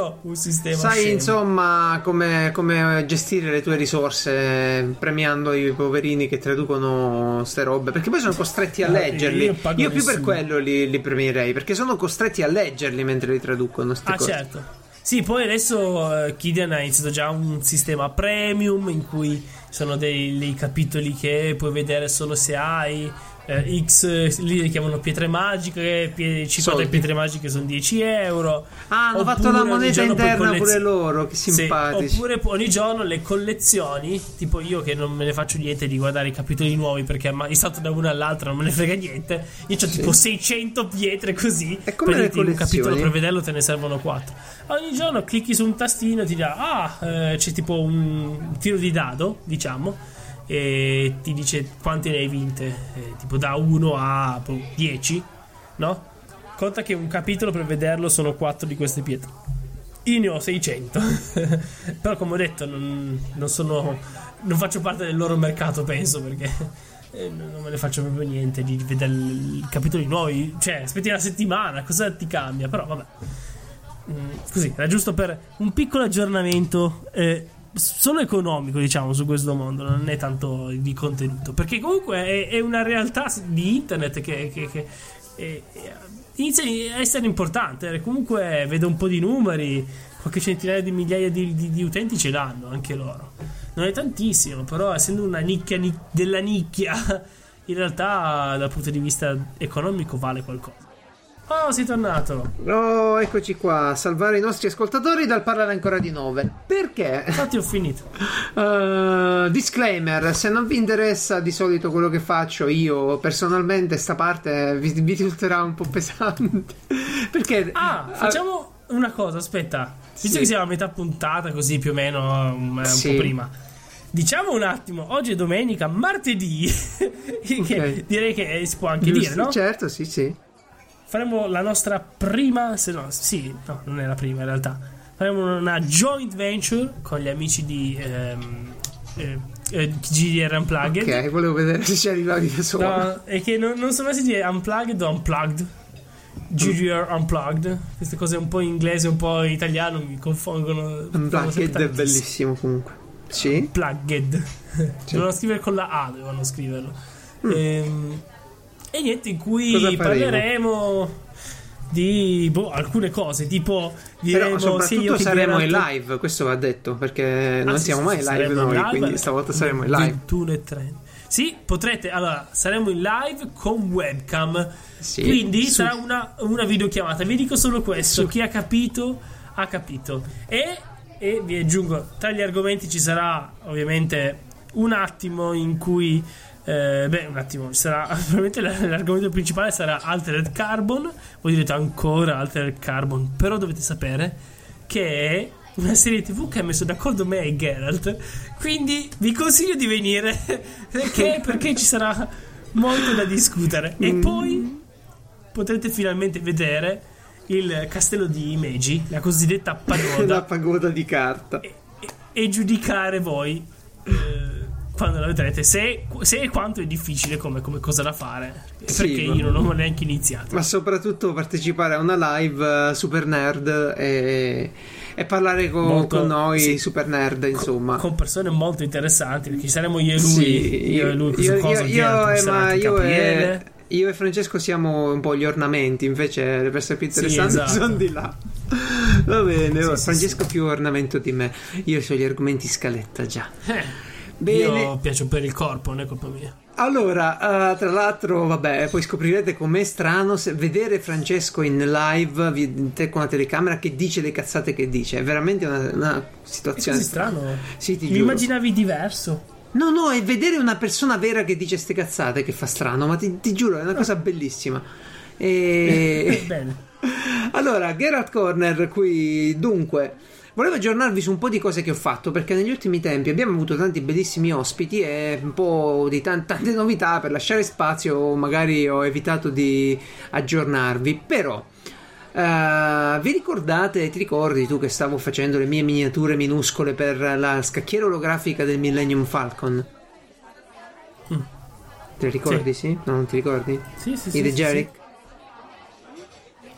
sai insomma come, come, gestire le tue risorse premiando i poverini che traducono ste robe perché poi sono costretti a leggerli. Io, io più per quello li, li, premierei perché sono costretti a leggerli mentre li traducono. Ah, cose. certo. Sì, poi adesso uh, Kidian ha iniziato già un sistema premium in cui sono dei, dei capitoli che puoi vedere solo se hai eh, X lì le chiamano pietre magiche, pie, 50 pietre magiche sono 10 euro. Ah, hanno fatto la moneta interna collez- pure loro, che simpatici. Sì, oppure ogni giorno le collezioni, tipo io che non me ne faccio niente di guardare i capitoli nuovi perché è stato da una all'altra non me ne frega niente. Io ho sì. tipo 600 pietre così. E come per un capitolo per vederlo te ne servono 4. Ogni giorno clicchi su un tastino e ti dà ah, eh, c'è tipo un tiro di dado, diciamo e ti dice quante ne hai vinte, eh, tipo da 1 a 10, no? Conta che un capitolo per vederlo sono 4 di queste pietre. Io ne ho 600, <laughs> però come ho detto non, non, sono, non faccio parte del loro mercato, penso, perché eh, non me ne faccio proprio niente di vedere i capitoli nuovi. Cioè, aspetti una settimana, cosa ti cambia? Però vabbè. Mm, così, era giusto per un piccolo aggiornamento. Eh, solo economico, diciamo, su questo mondo, non è tanto di contenuto. Perché comunque è, è una realtà di internet che, che, che è, inizia a essere importante. Eh. Comunque vedo un po' di numeri, qualche centinaia di migliaia di, di, di utenti ce l'hanno anche loro. Non è tantissimo, però essendo una nicchia nic- della nicchia, <laughs> in realtà dal punto di vista economico vale qualcosa. Oh, sei tornato. Oh, eccoci qua a salvare i nostri ascoltatori dal parlare ancora di novel. Perché? Infatti ho finito. Uh, <laughs> disclaimer, se non vi interessa di solito quello che faccio io personalmente, sta parte vi, vi risulterà un po' pesante. <laughs> Perché... Ah, facciamo una cosa, aspetta. Visto sì. che siamo a metà puntata, così più o meno um, un sì. po' prima. Diciamo un attimo, oggi è domenica, martedì, <laughs> okay. direi che si può anche Giusto, dire, no? Certo, sì, sì faremo la nostra prima, se no, sì, no, non è la prima in realtà. Faremo una joint venture con gli amici di ehm, eh, eh, GDR Unplugged. Ok, volevo vedere se ci arrivavi da solo. No, è che non, non so mai se dire Unplugged o Unplugged. GDR Unplugged. Queste cose un po' in inglese, un po' in italiano mi confongono. Unplugged è bellissimo comunque. Sì. Unplugged. Sì. Dovevano scrivere con la A, dovevano scriverlo. Mm. Ehm, e niente, in cui parleremo di boh, alcune cose, tipo diremo Però soprattutto sì, saremo in live, questo va detto, perché ah, non sì, siamo sì, mai live noi, live, quindi stavolta saremo in live. 21 e 30. Sì, potrete, allora, saremo in live con webcam, sì, quindi su. sarà una, una videochiamata. Vi dico solo questo, su. chi ha capito, ha capito. E, e vi aggiungo, tra gli argomenti ci sarà ovviamente un attimo in cui eh, beh, un attimo, sarà, <laughs> probabilmente l'argomento principale sarà Altered Carbon. Voi direte ancora Altered Carbon, però dovete sapere che è una serie TV che ha messo d'accordo me e Geralt. Quindi vi consiglio di venire <laughs> perché, perché ci sarà molto da discutere. E mm. poi potrete finalmente vedere il castello di Meiji, la cosiddetta <laughs> pagoda. la pagoda di carta. E, e, e giudicare voi. Eh, quando la vedrete. Se, se e quanto è difficile come, come cosa da fare sì, perché io non ho neanche iniziato. ma soprattutto partecipare a una live uh, super nerd e, e parlare con, molto, con noi sì, super nerd insomma. con, con, persone molto interessanti perché saremo io e lui sì, io, io, e lui io, io, io, eh, ma io e, io e Francesco siamo un po' gli ornamenti invece le persone più interessanti esatto. sono di là. Va bene sì, Francesco più ornamento di me. Io ho gli argomenti scaletta già. Eh Bene. Io piaccio per il corpo, non è colpa mia. Allora, uh, tra l'altro, vabbè, poi scoprirete com'è strano vedere Francesco in live te con la telecamera che dice le cazzate che dice. È veramente una, una situazione. È strano. Sì, ti Mi giuro. immaginavi diverso. No, no, è vedere una persona vera che dice ste cazzate che fa strano, ma ti, ti giuro, è una cosa bellissima. <laughs> E... Bene. <laughs> Allora, Geralt Corner qui, dunque, volevo aggiornarvi su un po' di cose che ho fatto perché negli ultimi tempi abbiamo avuto tanti bellissimi ospiti e un po' di t- tante novità per lasciare spazio, magari ho evitato di aggiornarvi, però uh, vi ricordate, ti ricordi tu che stavo facendo le mie miniature minuscole per la scacchiera olografica del Millennium Falcon? Mm. Te le ricordi, sì? sì? No, non ti ricordi? Sì, sì, I sì. sì, Jeric? Sì.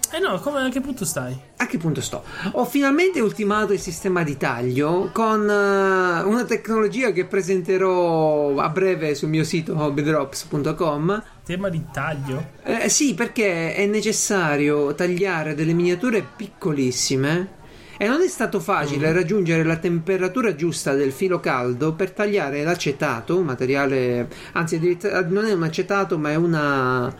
Eh no, come, a che punto stai? A che punto sto? Ho finalmente ultimato il sistema di taglio con uh, una tecnologia che presenterò a breve sul mio sito hobbydrops.com. Tema di taglio? Eh, sì, perché è necessario tagliare delle miniature piccolissime e non è stato facile mm. raggiungere la temperatura giusta del filo caldo per tagliare l'acetato, un materiale, anzi non è un acetato ma è una...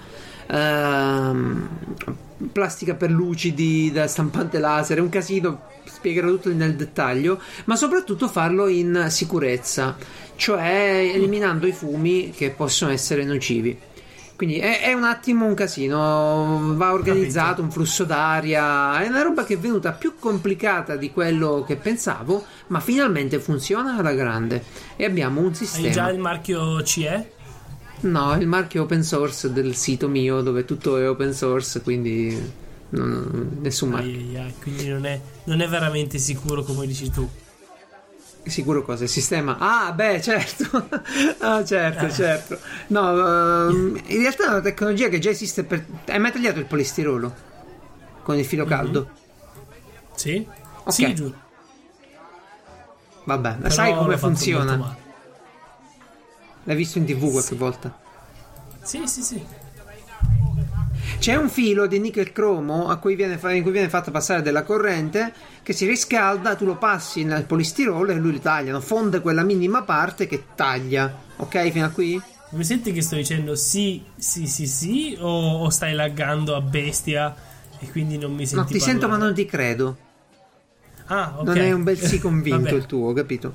Uh, plastica per lucidi da stampante laser, è un casino, spiegherò tutto nel dettaglio, ma soprattutto farlo in sicurezza, cioè eliminando i fumi che possono essere nocivi. Quindi è, è un attimo un casino, va organizzato un flusso d'aria, è una roba che è venuta più complicata di quello che pensavo, ma finalmente funziona alla grande e abbiamo un sistema. Hai già il marchio CE? No, il marchio open source del sito mio dove tutto è open source, quindi non, nessun marchio. Ai, ai, quindi non è, non è, veramente sicuro come dici tu. Sicuro cosa? Il sistema? Ah, beh, certo. <laughs> ah, certo, eh. certo. No, uh, in realtà è una tecnologia che già esiste per... Hai mai tagliato il polistirolo? Con il filo caldo? Mm-hmm. Sì. Ok. Sì, giù. Vabbè, Però sai come funziona? L'hai visto in tv qualche volta? Sì, sì, sì. C'è un filo di nickel cromo cui viene, in cui viene fatta passare della corrente che si riscalda, tu lo passi nel polistirolo e lui lo taglia, fonde quella minima parte che taglia. Ok, fino a qui? Mi senti che sto dicendo sì, sì, sì, sì o, o stai laggando a bestia e quindi non mi senti No, ti parlare? sento ma non ti credo. Ah, okay. Non è un bel sì convinto il tuo, capito?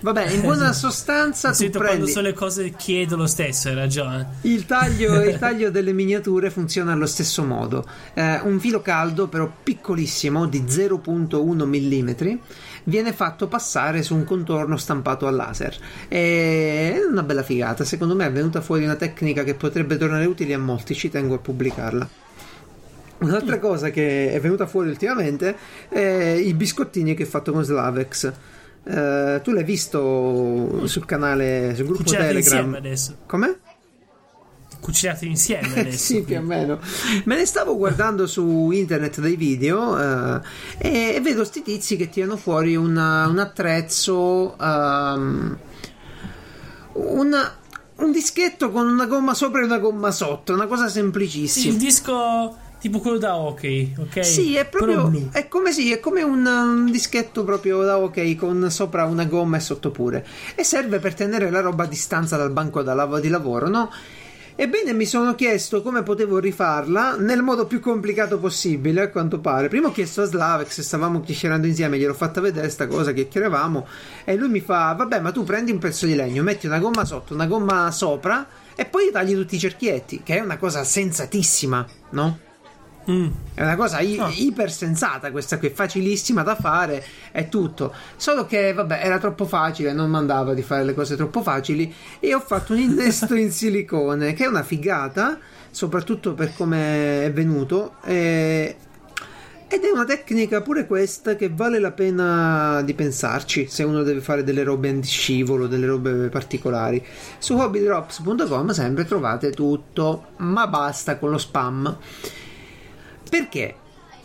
Vabbè, in buona <laughs> sostanza tu Sento prendi... quando so le cose chiedo lo stesso, hai ragione. Il taglio, <laughs> il taglio delle miniature funziona allo stesso modo. Eh, un filo caldo, però piccolissimo, di 0.1 mm, viene fatto passare su un contorno stampato a laser. È una bella figata. Secondo me è venuta fuori una tecnica che potrebbe tornare utile a molti. Ci tengo a pubblicarla. Un'altra cosa che è venuta fuori ultimamente è i biscottini che ho fatto con Slavex. Uh, tu l'hai visto sul canale, sul gruppo Cucinati Telegram? insieme adesso. Come? Cucinati insieme <laughs> adesso. sì, più o meno. Me ne stavo guardando su internet dei video uh, e, e, vedo sti tizi che tirano fuori una, un attrezzo. Um, una, un dischetto con una gomma sopra e una gomma sotto, una cosa semplicissima. Sì, il disco tipo quello da hockey, ok? Sì, è proprio. È come, sì, è come un, un, dischetto proprio da hockey con sopra una gomma e sotto pure. E serve per tenere la roba a distanza dal banco da, di lavoro, no? Ebbene, mi sono chiesto come potevo rifarla nel modo più complicato possibile, a quanto pare. Prima ho chiesto a Slavex, stavamo chiacchierando insieme, gliel'ho fatta vedere sta cosa, chiacchieravamo, e lui mi fa: Vabbè, ma tu prendi un pezzo di legno, metti una gomma sotto, una gomma sopra, e poi tagli tutti i cerchietti, che è una cosa sensatissima, no? Mm. È una cosa i- Oh. iper sensata questa qui, facilissima da fare, è tutto. Solo che, vabbè, era troppo facile, non mandava di fare le cose troppo facili e ho fatto un innesto in <laughs> silicone, che è una figata, soprattutto per come è venuto. e- Ed è una tecnica pure questa che vale la pena di pensarci se uno deve fare delle robe antiscivolo, delle robe particolari. Su hobbydrops.com sempre trovate tutto, ma basta con lo spam. Perché?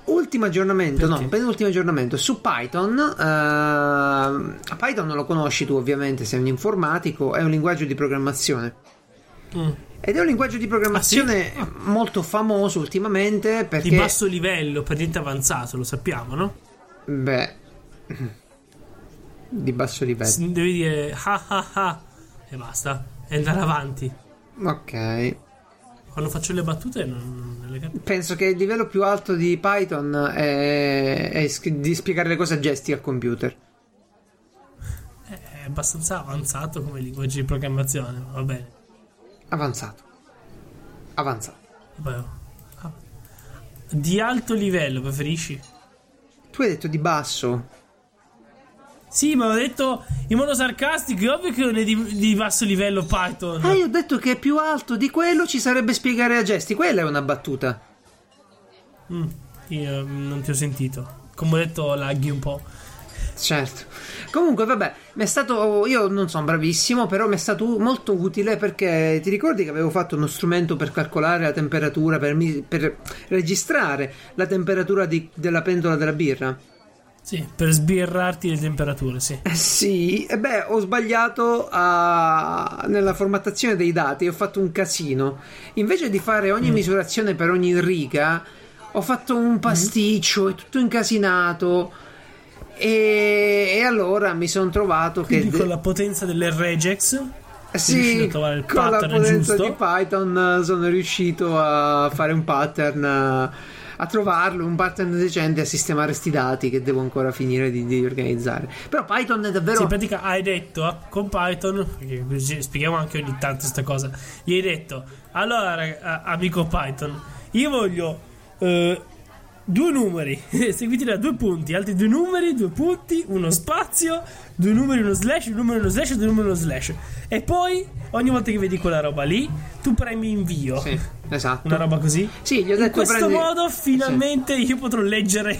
Ultimo aggiornamento, Perché? no, penultimo aggiornamento su Python. eh, Python lo conosci tu ovviamente, sei un informatico, è un linguaggio di programmazione. Mm. Ed è un linguaggio di programmazione Ah, molto famoso ultimamente perché... Di basso livello, per niente avanzato, lo sappiamo, no? Beh... Di basso livello. Devi dire ah ah ah e basta. E andare avanti. Ok. Quando faccio le battute non, non le capisco. Penso che il livello più alto di Python è, è di spiegare le cose a gesti al computer. È abbastanza avanzato come linguaggio di programmazione, va bene. Avanzato. Avanzato. Vabbè. Ah. Di alto livello preferisci? Tu hai detto di basso. Sì, ma ho detto in modo sarcastico, è ovvio che non è di, di basso livello Python. Ah, io ho detto che più alto di quello ci sarebbe spiegare a gesti. Quella è una battuta. Mm, io non ti ho sentito. Come ho detto, laghi un po'. Certo. Comunque, vabbè, mi è stato. Io non sono bravissimo, però mi è stato molto utile perché ti ricordi che avevo fatto uno strumento per calcolare la temperatura, per, per registrare la temperatura di, della pentola della birra? Sì, per sbirrarti le temperature, sì. Eh, sì, e beh, ho sbagliato a... nella formattazione dei dati, ho fatto un casino. Invece di fare ogni mm. misurazione per ogni riga, ho fatto un pasticcio, mm. è tutto incasinato. E, e allora mi sono trovato Quindi che. con la potenza delle regex. Sì, con la potenza giusto. di Python sono riuscito a fare un pattern a trovarlo, un pattern decente a sistemare sti dati che devo ancora finire di, di organizzare. Però Python è davvero... Sì, in pratica hai detto eh, con Python, spieghiamo anche ogni tanto questa cosa, gli hai detto, allora amico Python, io voglio... Uh, due numeri <laughs> seguiti da due punti, altri due numeri, due punti, uno spazio, due numeri, uno slash, due numeri, uno slash, due numeri, uno slash. E poi ogni volta che vedi quella roba lì, tu premi invio. Sì, esatto. Una roba così. Sì, gli ho detto In questo prendi... modo finalmente sì. io potrò leggere <laughs>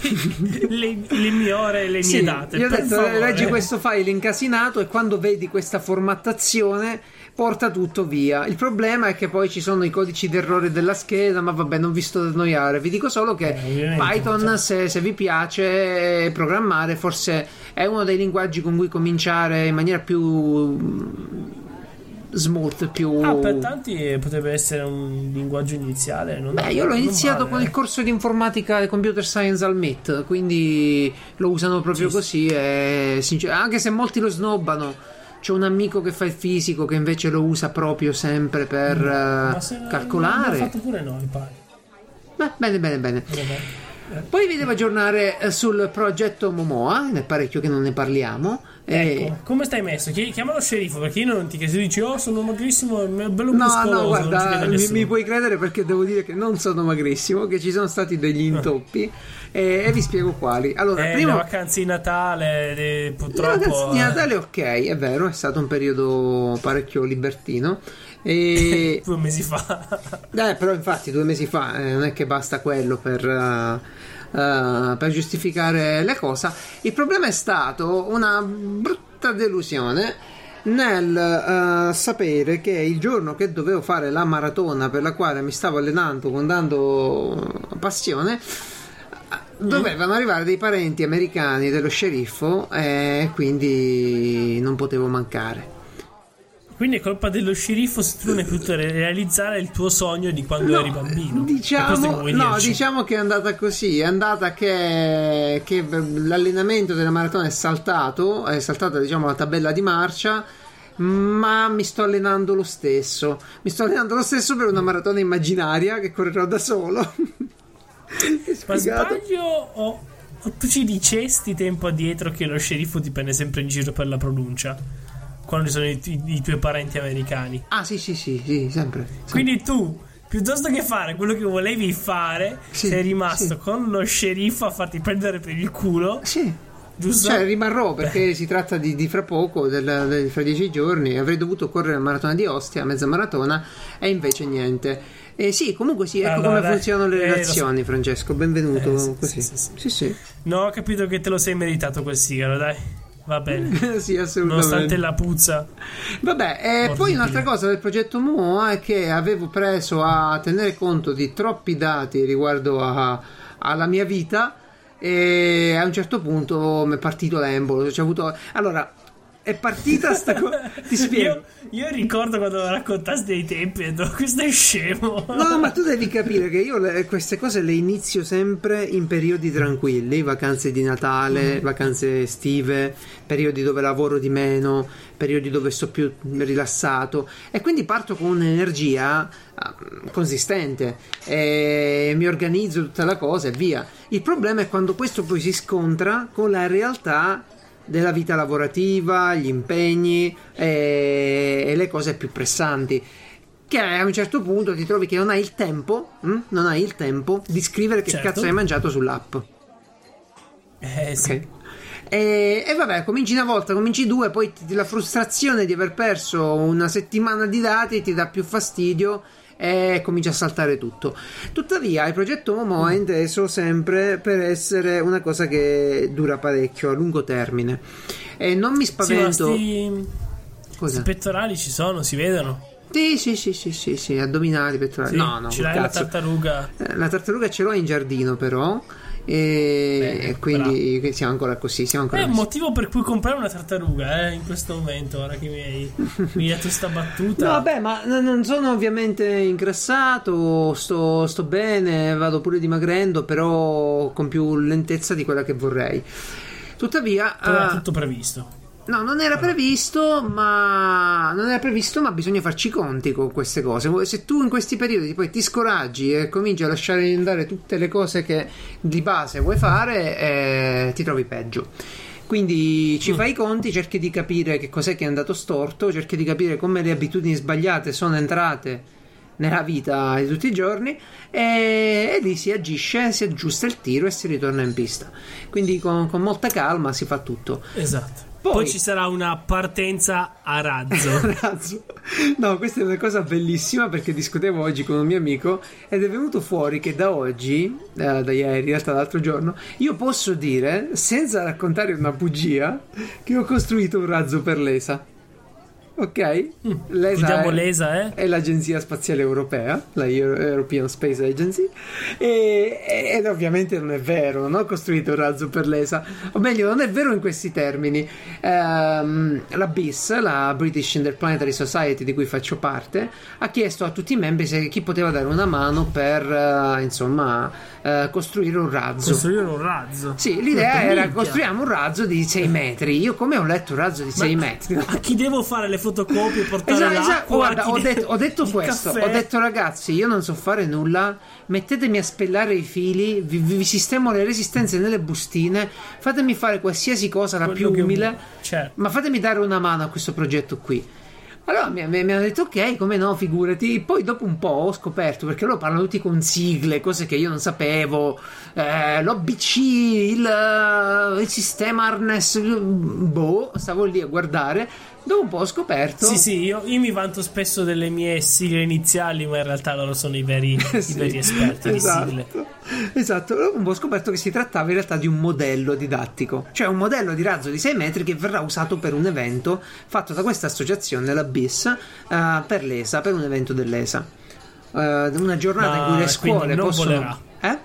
le, le, mie ore e le sì, mie date. Gli ho detto favore. leggi questo file incasinato e quando vedi questa formattazione porta tutto via. Il problema è che poi ci sono i codici d'errore della scheda, ma vabbè, non vi sto ad annoiare. Vi dico solo che eh, Python, se, se, vi piace programmare, forse è uno dei linguaggi con cui cominciare in maniera più mm, smooth, più... Ah, per tanti potrebbe essere un linguaggio iniziale. Non Beh, io l'ho iniziato vale. con il corso di informatica e computer science al MIT, quindi lo usano proprio sì, così. E, sincer- anche se molti lo snobbano c'è un amico che fa il fisico che invece lo usa proprio sempre per uh, calcolare. L'abbiamo fatto pure noi, pare. Beh, bene, bene, bene. Poi vi devo aggiornare eh, sul progetto Momoa, è parecchio che non ne parliamo. Ecco, come stai messo? Chiama lo sceriffo perché io non ti chiedo, dici oh sono magrissimo, bello no, muscoloso. No, guarda, mi, mi, puoi credere perché devo dire che non sono magrissimo, che ci sono stati degli intoppi e, e vi spiego quali. Allora, eh, prima... le vacanze di Natale, de, purtroppo... Le vacanze di Natale ok, è vero, è stato un periodo parecchio libertino. E... <laughs> due mesi fa. eh, però infatti due mesi fa eh, non è che basta quello per... Uh, Uh, per giustificare le cose. Il problema è stato una brutta delusione nel uh, sapere che il giorno che dovevo fare la maratona per la quale mi stavo allenando con dando passione dovevano arrivare dei parenti americani dello sceriffo e quindi non potevo mancare. Quindi è colpa dello sceriffo se tu non hai potuto realizzare il tuo sogno di quando no, eri bambino. Diciamo, no, diciamo che è andata così. È andata che, che, l'allenamento della maratona è saltato, è saltata diciamo la tabella di marcia. Ma mi sto allenando lo stesso. Mi sto allenando lo stesso per una maratona immaginaria che correrò da solo. <laughs> Ma sbaglio o, o tu ci dicesti tempo addietro che lo sceriffo ti prende sempre in giro per la pronuncia? Quando sono i, i, i, tuoi parenti americani. Ah, sì, sì, sì, sì sempre, sempre. Quindi tu, piuttosto che fare quello che volevi fare, sì, sei rimasto sì. con lo sceriffo a farti prendere per il culo. Sì. Giusto? Cioè, rimarrò perché Beh. si tratta di, di, fra poco, del, del, fra dieci giorni. Avrei dovuto correre la maratona di Ostia, mezza maratona, e invece niente. Eh, sì, comunque sì, ecco allora, come funzionano le eh, relazioni, so. Francesco. Benvenuto. Eh. Sì, sì, sì, sì. No, ho capito che te lo sei meritato quel sigaro, dai. Va <laughs> bene. sì, assolutamente. Nonostante la puzza. Vabbè, e poi un'altra cosa del progetto Moa è che avevo preso a tenere conto di troppi dati riguardo a, alla mia vita e a un certo punto mi è partito l'embolo. Cioè, avuto... Allora, è partita sta cosa. Ti <laughs> spiego. Io, io, ricordo quando raccontasti dei tempi e detto, questo è scemo. No, ma tu devi capire che io le, queste cose le inizio sempre in periodi tranquilli, vacanze di Natale, mm. vacanze estive, periodi dove lavoro di meno, periodi dove sto più rilassato e quindi parto con un'energia ah, consistente e mi organizzo tutta la cosa e via. Il problema è quando questo poi si scontra con la realtà della vita lavorativa, gli impegni e, e le cose più pressanti che a un certo punto ti trovi che non hai il tempo, hm? non hai il tempo di scrivere che certo. cazzo hai mangiato sull'app. Eh sì. Okay. E, e, vabbè, cominci una volta, cominci due, poi ti, la frustrazione di aver perso una settimana di dati ti dà più fastidio e comincia a saltare tutto. Tuttavia, il progetto Momo è inteso sempre per essere una cosa che dura parecchio, a lungo termine. E non mi spavento. Sì, Cosa? I pettorali ci sono, si vedono. Sì, sì, sì, sì, sì, sì, addominali, pettorali. Sì, no, no, ce l'hai cazzo. la tartaruga. Eh, la tartaruga ce l'ho in giardino, però. E, Bene, quindi bravo. siamo ancora così. Siamo ancora è un motivo per cui comprare una tartaruga eh, in questo momento. Ora che mi hai, mi hai detto sta battuta. No, vabbè, ma non sono ovviamente ingrassato. Sto, sto bene, vado pure dimagrendo, però con più lentezza di quella che vorrei. Tuttavia, era uh, tutto previsto. No, non era previsto, ma non era previsto, ma bisogna farci i conti con queste cose. Se tu in questi periodi poi ti scoraggi e cominci a lasciare andare tutte le cose che di base vuoi fare, eh, ti trovi peggio. Quindi ci mm. fai i conti, cerchi di capire che cos'è che è andato storto, cerchi di capire come le abitudini sbagliate sono entrate nella vita di tutti i giorni e, e, lì si agisce, si aggiusta il tiro e si ritorna in pista. Quindi con, con molta calma si fa tutto. Esatto. Poi, Poi, ci sarà una partenza a razzo. <laughs> razzo. No, questa è una cosa bellissima perché discutevo oggi con un mio amico ed è venuto fuori che da oggi, eh, da ieri, in realtà l'altro giorno, io posso dire, senza raccontare una bugia, che ho costruito un razzo per l'ESA. Ok? Mm. L'ESA, è, l'ESA eh? è, l'Agenzia Spaziale Europea, la European Space Agency, e, ed ovviamente non è vero, non ho costruito un razzo per l'ESA, o meglio, non è vero in questi termini. Um, la BIS, la British Interplanetary Society di cui faccio parte, ha chiesto a tutti i membri se chi poteva dare una mano per, uh, insomma, uh, costruire un razzo. Costruire un razzo? Sì, l'idea era costruiamo un razzo di 6 metri. Io come ho letto un razzo di 6 metri? A chi devo fare le foto? fotocopie <laughs> portare esatto, esatto. Guarda, ho detto, ho detto questo. Caffè. Ho detto, ragazzi, io non so fare nulla. Mettetemi a spellare i fili. Vi, vi sistemo le resistenze nelle bustine. Fatemi fare qualsiasi cosa, la Quello più umile. Certo. Ma fatemi dare una mano a questo progetto qui. Allora mi, mi, mi, hanno detto ok, come no, figurati. Poi dopo un po' ho scoperto, perché loro parlano tutti con sigle, cose che io non sapevo. Eh, L'OBC, il, il sistema harness, boh, stavo lì a guardare. Dopo un po' ho scoperto. Sì, sì, io, io, mi vanto spesso delle mie sigle iniziali, ma in realtà loro sono i veri, <laughs> sì, i veri esperti esatto, di sigle. Esatto, dopo un po' ho scoperto che si trattava in realtà di un modello didattico, cioè un modello di razzo di 6 metri che verrà usato per un evento fatto da questa associazione, la BIS, uh, per l'ESA, per un evento dell'ESA. Uh, una giornata ma in cui le scuole possono. Volerà. Eh?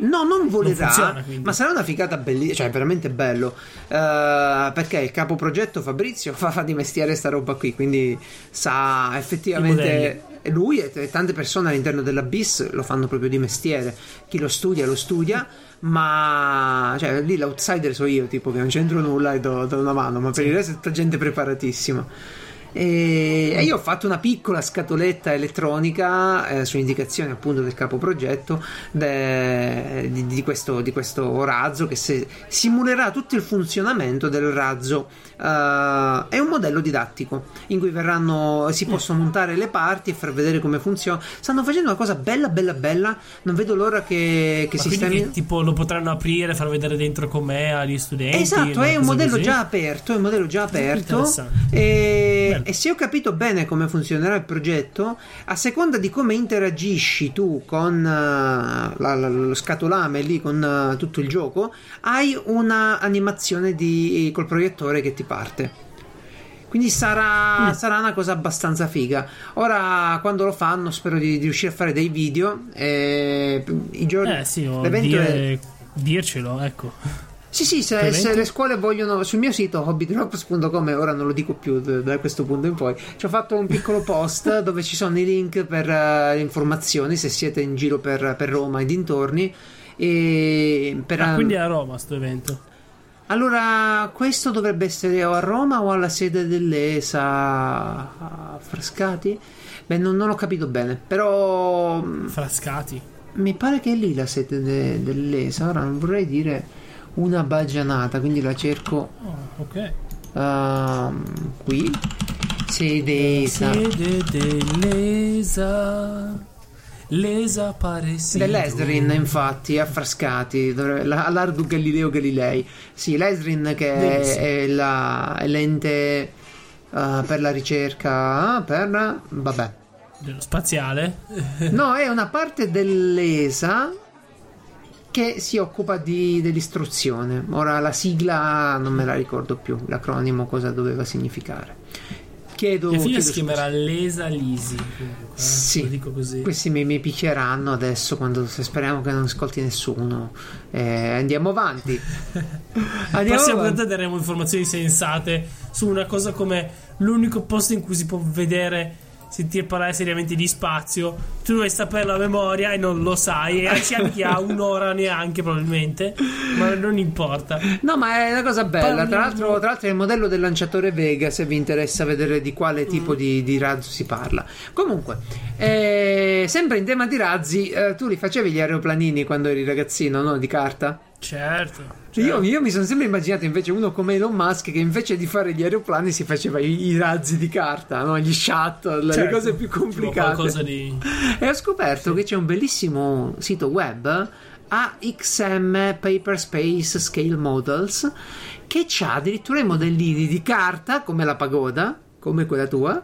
No, non volerà, non funziona, ma sarà una figata bellissima, cioè veramente bello. Uh, perché il capo progetto Fabrizio fa, <laughs> fa di mestiere sta roba qui, quindi sa effettivamente. Lui e tante persone all'interno della BIS lo fanno proprio di mestiere. Chi lo studia, lo studia, ma cioè, lì l'outsider so io, tipo che non c'entro nulla e do, do una mano, ma per il resto è tutta gente preparatissima. E, io ho fatto una piccola scatoletta elettronica eh, su indicazione appunto del capo progetto de, di, di, questo, di, questo, razzo che se, simulerà tutto il funzionamento del razzo. Uh, è un modello didattico in cui verranno, si possono montare le parti e far vedere come funziona. Stanno facendo una cosa bella, bella, bella. Non vedo l'ora che, che sistemi. Che, tipo lo potranno aprire, far vedere dentro com'è agli studenti. Esatto, è un modello così. già aperto. È un modello già aperto. E e se ho capito bene come funzionerà il progetto, a seconda di come interagisci tu con uh, la, la, lo scatolame lì, con uh, tutto il gioco, hai un'animazione di, col proiettore che ti parte. Quindi sarà, mm. sarà, una cosa abbastanza figa. Ora, quando lo fanno, spero di, di riuscire a fare dei video. Eh, i giorni, eh sì, o dire, è... dircelo, ecco. Sì, sì, se, se, le scuole vogliono, sul mio sito hobbydrops.com, ora non lo dico più da questo punto in poi, ci ho fatto un piccolo post <laughs> dove ci sono i link per uh, informazioni se siete in giro per, per Roma e dintorni. E per, ah, quindi è a Roma sto evento? Allora, questo dovrebbe essere o a Roma o alla sede dell'ESA a Frascati? Beh, non, non ho capito bene, però... Mm, Frascati? Mi pare che è lì la sede de, dell'ESA, ora non vorrei dire una bagianata, quindi la cerco. Oh, ok. Uh, qui. Sede ESA. Sede dell'ESA. L'ESA pare sì. Dell'Esrin, infatti, affrascati. All'Ardu Galileo Galilei. Sì, l'Esrin che è, è, la, è l'ente uh, per la ricerca. Per. Vabbè. Dello spaziale? no, è una parte dell'ESA che si occupa di, dell'istruzione. Ora la sigla non me la ricordo più, l'acronimo cosa doveva significare. Chiedo, Mia figlia si chiamerà Lesa Lisi. Eh, sì. Questi mi, mi picchieranno adesso quando speriamo che non ascolti nessuno. Eh, andiamo avanti. <laughs> andiamo Prossima volta daremo informazioni sensate su una cosa come l'unico posto in cui si può vedere sentire parlare seriamente di spazio, tu dovresti sapere la memoria e non lo sai, e ci anche a <laughs> un'ora neanche probabilmente, ma non importa. No, ma è una cosa bella. Tra l'altro, tra l'altro, è il modello del lanciatore Vega. Se vi interessa vedere di quale tipo mm. di, di, razzo si parla. Comunque, eh, sempre in tema di razzi, eh, tu li facevi gli aeroplanini quando eri ragazzino, no? Di carta? Certo. Cioè io, io, mi sono sempre immaginato invece uno come Elon Musk che invece di fare gli aeroplani si faceva i, i razzi di carta, no? gli shuttle, certo. le cose più complicate. Di... E ho scoperto sì. che c'è un bellissimo sito web AXM Paperspace Scale Models che ha addirittura i modellini di carta come la pagoda, come quella tua,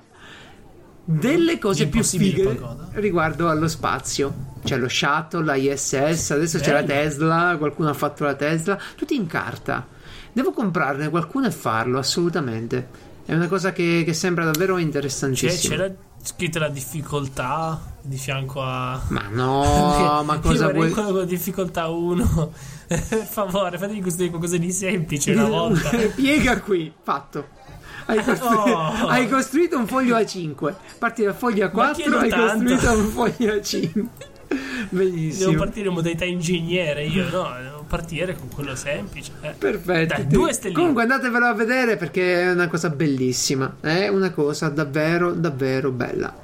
delle cose più fighe riguardo allo spazio. C'è lo shuttle, la ISS, adesso Bello. c'è la Tesla, qualcuno ha fatto la Tesla, tutti in carta. Devo comprarne qualcuno e farlo, assolutamente. È una cosa che, che sembra davvero interessantissima. C'è, c'è scritta la difficoltà di fianco a... Ma no, <laughs> ma cosa vuoi... Con la difficoltà 1. per <laughs> favore, fatemi costruire qualcosa di semplice una <laughs> volta. Piega qui, fatto. Hai, <laughs> costru- oh. hai, costruito un foglio A5. Parti dal foglio A4 hai tanto. costruito un foglio A5. Benissimo. Devo partire in modalità ingegnere io, no? Devo partire con quello semplice. Eh. Perfetto. Dai, due stelline. Comunque andatevelo a vedere perché è una cosa bellissima. È una cosa davvero, davvero bella.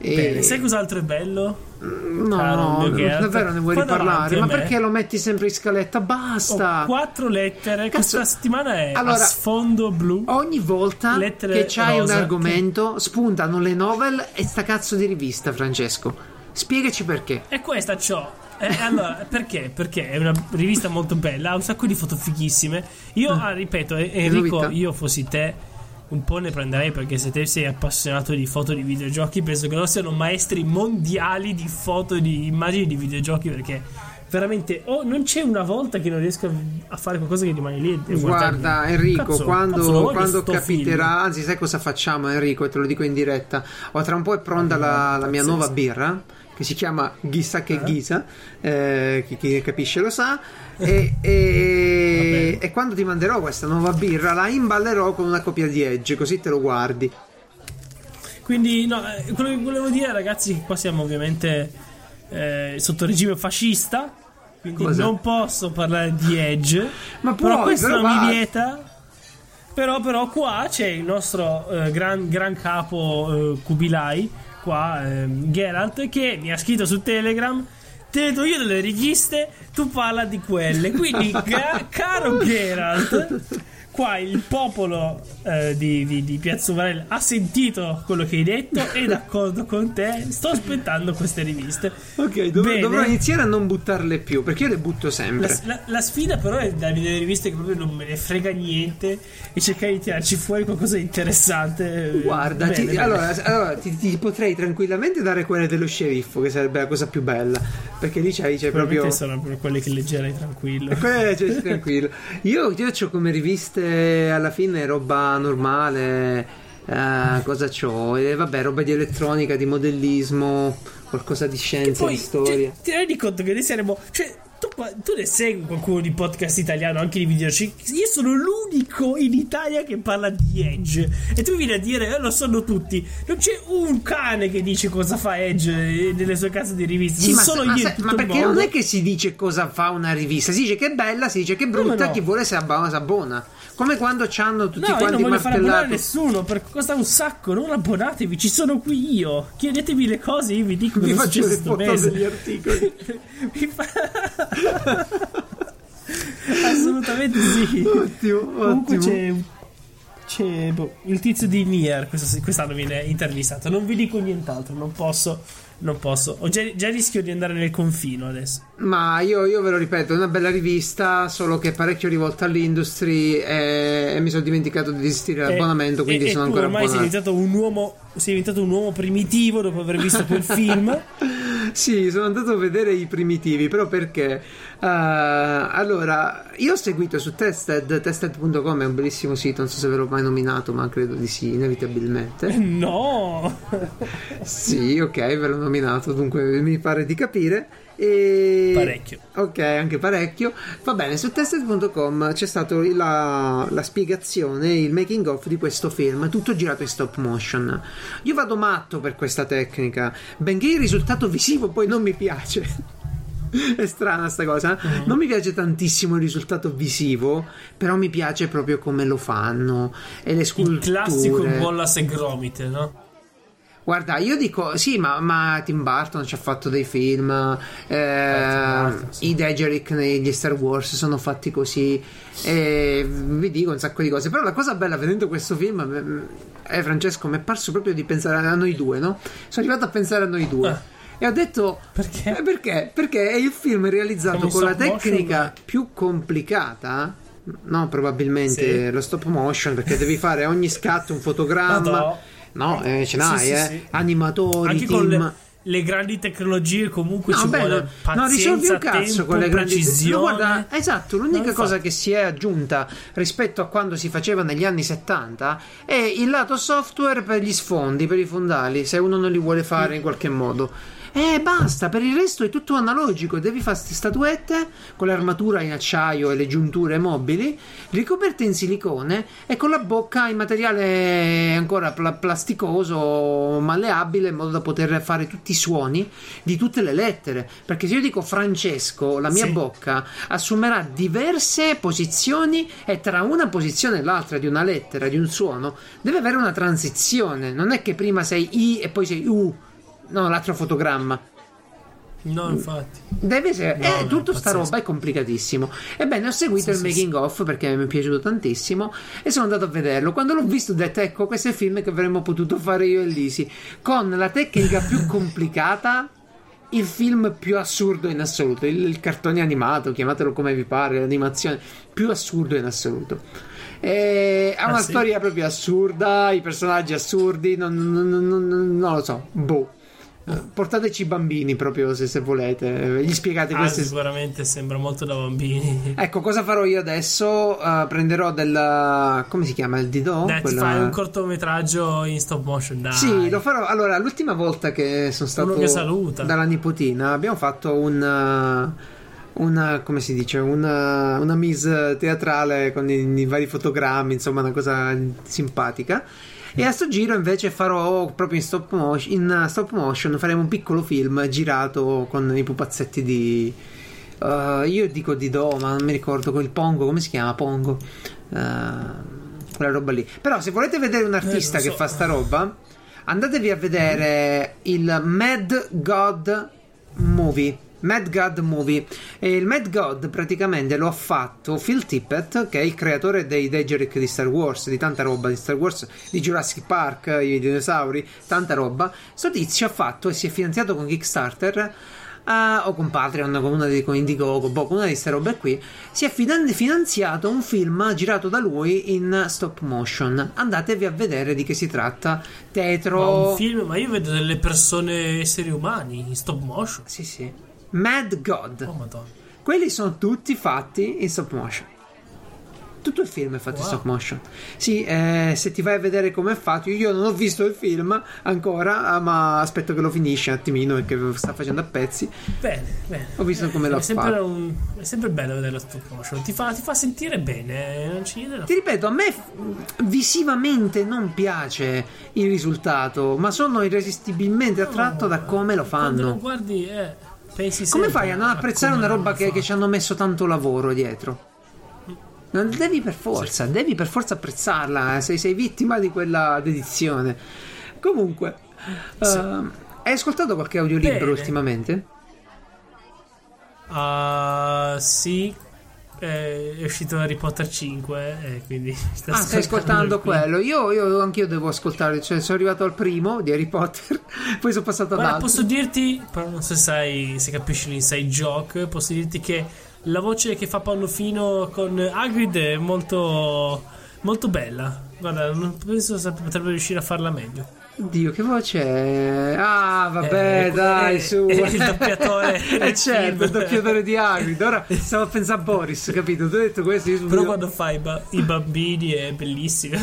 E... Bene, sai cos'altro è bello? No, no davvero ne vuoi Fai riparlare? Ma perché lo metti sempre in scaletta? Basta! Ho quattro lettere. Cazzo. Questa settimana è allora, sfondo blu. Ogni volta che c'hai un argomento, che... spuntano le novel e sta cazzo di rivista, Francesco. Spiegaci perché. E questa c'ho. Eh, allora, <laughs> perché? Perché è una rivista molto bella, ha un sacco di foto fighissime. Io, ah, ripeto, Enrico, io fossi te un po' ne prenderei perché se te sei appassionato di foto di videogiochi penso che loro siano maestri mondiali di foto di immagini di videogiochi perché veramente oh, non c'è una volta che non riesco a fare qualcosa che rimane lì e guarda Enrico cazzo, quando, cazzo, quando capiterà film. anzi sai cosa facciamo Enrico? E te lo dico in diretta. O tra un po' è pronta ah, la, la mia nuova birra che si chiama Ghisa che eh? Ghisa eh, chi, chi capisce lo sa e, e, e, quando ti manderò questa nuova birra la imballerò con una copia di Edge, così te lo guardi. Quindi, no, eh, quello che volevo dire, ragazzi, qua siamo ovviamente eh, sotto regime fascista. Quindi Cosa? non posso parlare di Edge. <laughs> Ma puoi, però questo però non mi vieta. Però, però, qua c'è il nostro eh, gran, gran, capo eh, Kubilai, qua, eh, Geralt, che mi ha scritto su Telegram te do io delle richieste, tu parla di quelle. Quindi, <laughs> ca- caro Geralt, qua il popolo eh, di, di, di, Piazza Varela ha sentito quello che hai detto, è d'accordo con te. Sto aspettando queste riviste. Ok, dov- dovrò iniziare a non buttarle più perché io le butto sempre. La, la, la, sfida, però, è darmi delle riviste che proprio non me ne frega niente e cercare di tirarci fuori qualcosa di interessante. Guarda, bene, ti, bene. allora, allora ti, ti, potrei tranquillamente dare quelle dello sceriffo, che sarebbe la cosa più bella perché lì c'hai, c'hai proprio. sono quelle che leggerei tranquillo. quelle leggerei tranquillo. Io, io ho come riviste alla fine roba normale. Uh, cosa c'ho? E vabbè, roba di elettronica, di modellismo, qualcosa di scienza, poi, di storia. Cioè, ti rendi conto che noi saremo. Cioè, tu tu ne segui qualcuno di podcast italiano, anche di videogiochi? Io sono l'unico in Italia che parla di Edge. E tu vieni a dire, eh, lo sanno tutti. Non c'è un cane che dice cosa fa Edge nelle sue case di riviste. Sì, ma, solo ma, io. Ma, ma perché non è che si dice cosa fa una rivista? Si dice che è bella, si dice che è brutta, no? chi vuole si abbona. Come quando c'hanno tutti no, quanti io non voglio far abbonare nessuno perché costa un sacco. Non abbonatevi, ci sono qui io. Chiedetemi le cose, io vi dico vi faccio le foto mese. degli articoli. <laughs> fa... Assolutamente sì. Ottimo, Comunque ottimo. c'è c'è boh, il tizio di Nier quest'anno viene intervistato. Non vi dico nient'altro, non posso non posso. Ho già, già, rischio di andare nel confino adesso. Ma io, io, ve lo ripeto, è una bella rivista, solo che è parecchio rivolta all'industry e, e mi sono dimenticato di desistere l'abbonamento, quindi e, sono e ancora ormai sei diventato un uomo sei diventato un uomo primitivo dopo aver visto quel film. <laughs> sì, sono andato a vedere i primitivi, però perché? Uh, allora, io ho seguito su Tested, tested.com è un bellissimo sito, non so se ve l'ho mai nominato, ma credo di sì, inevitabilmente. No! sì, ok, ve l'ho nominato, dunque mi pare di capire. E... Parecchio. Ok, anche parecchio. Va bene, su tested.com c'è stata la, la, spiegazione, il making of di questo film, tutto girato in stop motion. Io vado matto per questa tecnica, benché il risultato visivo poi non mi piace. <laughs> È strana sta cosa. Mm-hmm. Non mi piace tantissimo il risultato visivo, però mi piace proprio come lo fanno. E le sculture. Il classico Wallace e Gromit, no? Guarda, io dico sì, ma, ma, Tim Burton ci ha fatto dei film. Eh, Burton, sì. I Degeric negli Star Wars sono fatti così. E vi dico un sacco di cose. Però la cosa bella vedendo questo film, eh, Francesco, mi è parso proprio di pensare a noi due, no? Sono arrivato a pensare a noi due. Ah. E ho detto perché? Eh, perché? Perché è il film realizzato Come con la tecnica motion? più complicata. No, probabilmente sì. lo stop motion perché devi fare ogni scatto un fotogramma. No, eh, ce n'hai, sì, eh. Sì, Animatori, Anche team. con le, le, grandi tecnologie comunque no, ci beh, vuole pazienza, non risolvi un cazzo tempo, con le grandi precisione. No, guarda, esatto, l'unica No, cosa che si è aggiunta rispetto a quando si faceva negli anni 70 è il lato software per gli sfondi, per i fondali, se uno non li vuole fare in qualche modo. E basta, per il resto è tutto analogico. Devi fare queste statuette con l'armatura in acciaio e le giunture mobili, ricoperte in silicone e con la bocca in materiale ancora pla- plasticoso, malleabile, in modo da poter fare tutti i suoni di tutte le lettere. Perché se io dico Francesco, la mia Sì. bocca assumerà diverse posizioni e tra una posizione e l'altra di una lettera, di un suono, deve avere una transizione. Non è che prima sei I e poi sei U. No, l'altro fotogramma. No, infatti. Deve essere. No, eh, no, tutto sta roba è complicatissimo. Ebbene, ho seguito Sì, il sì, making of perché mi è piaciuto tantissimo e sono andato a vederlo. Quando l'ho visto, ho detto: Ecco, questo è il film che avremmo potuto fare io e Lisi. Con la tecnica più <laughs> complicata. Il film più assurdo in assoluto, il, il cartone animato, chiamatelo come vi pare, l'animazione più assurdo in assoluto. E ha Ah, una sì? storia proprio assurda, i personaggi assurdi, non, non- non- non- non lo so, boh. Eh, Portateci i bambini proprio se, se volete, gli spiegate Ah, queste sicuramente sembra molto da bambini. <laughs> Ecco, cosa farò io adesso? Uh, prenderò del. come si chiama? Il Didò? Dai, ti Quella- fai un cortometraggio in stop motion, dai. Sì, lo farò. Allora, l'ultima volta che sono stato Uno che saluta. dalla nipotina, abbiamo fatto un. uh, Una, come si dice, una, una mise teatrale con i, i vari fotogrammi, insomma, una cosa simpatica. E a sto giro invece farò proprio in stop motion, in stop motion faremo un piccolo film girato con i pupazzetti di. uh, io dico di Do, ma non mi ricordo quel Pongo, come si chiama? Pongo. Uh, quella roba lì. Però se volete vedere un artista Eh, che so. fa sta roba, andatevi a vedere il Mad God Movie. Mad God Movie. E il Mad God praticamente lo ha fatto Phil Tippett che è il creatore dei Degeric di Star Wars di tanta roba di Star Wars di Jurassic Park i dinosauri tanta roba. Sto tizio ha fatto e si è finanziato con Kickstarter eh, o con Patreon con una di con Indiegogo boh, con una di queste robe qui. Si è finan- finanziato un film girato da lui in stop motion. Andatevi a vedere di che si tratta. Tetro. Ma un film, ma io vedo delle persone, esseri umani in stop motion. sì sì Mad God Oh, madonna. Quelli sono tutti fatti in stop motion. Tutto il film è fatto wow. in stop motion. Sì, eh, se ti vai a vedere come è fatto, io non ho visto il film ancora, ma aspetto che lo finisci un attimino perché sta facendo a pezzi. Bene, bene. Ho visto come l'ha fatto. Un... È sempre bello vedere lo stop motion, ti fa, ti fa sentire bene. Non ci Ti ripeto, a me visivamente non piace il risultato, ma sono irresistibilmente attratto no, da come lo fanno. Quando lo guardi, eh, pensi Come fai a non apprezzare una roba che, che ci hanno messo tanto lavoro dietro? Non devi per forza, sì. devi per forza apprezzarla. Eh, sei, sei, vittima di quella dedizione. Comunque, sì. uh, hai ascoltato qualche audiolibro Bene. ultimamente? Uh, sì, è uscito Harry Potter 5 eh, quindi <laughs> ah stai ascoltando quello io, io anch'io devo ascoltare cioè sono arrivato al primo di Harry Potter <laughs> poi sono passato ad altro posso dirti però non so se sai se capisci l'inside joke posso dirti che la voce che fa Pannofino con Hagrid è molto, molto bella. Guarda, non penso potrebbe riuscire a farla meglio. Dio, che voce è? Ah, vabbè, eh, dai, è, su. È il doppiatore. <laughs> eh, certo, il doppiatore di Hagrid. Ora stavo a pensare a Boris, capito? Tu hai detto questo. Io Però quando fai i, ba- i bambini è bellissimo.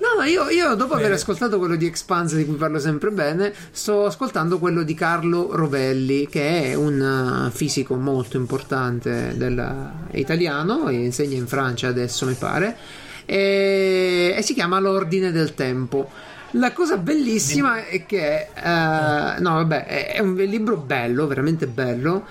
No, io, io dopo bene. aver ascoltato quello di Expanse di cui parlo sempre bene, sto ascoltando quello di Carlo Rovelli, che è un uh, fisico molto importante del, italiano, e insegna in Francia adesso mi pare, e, e si chiama L'Ordine del Tempo. La cosa bellissima è che, uh, no, vabbè, è un libro bello, veramente bello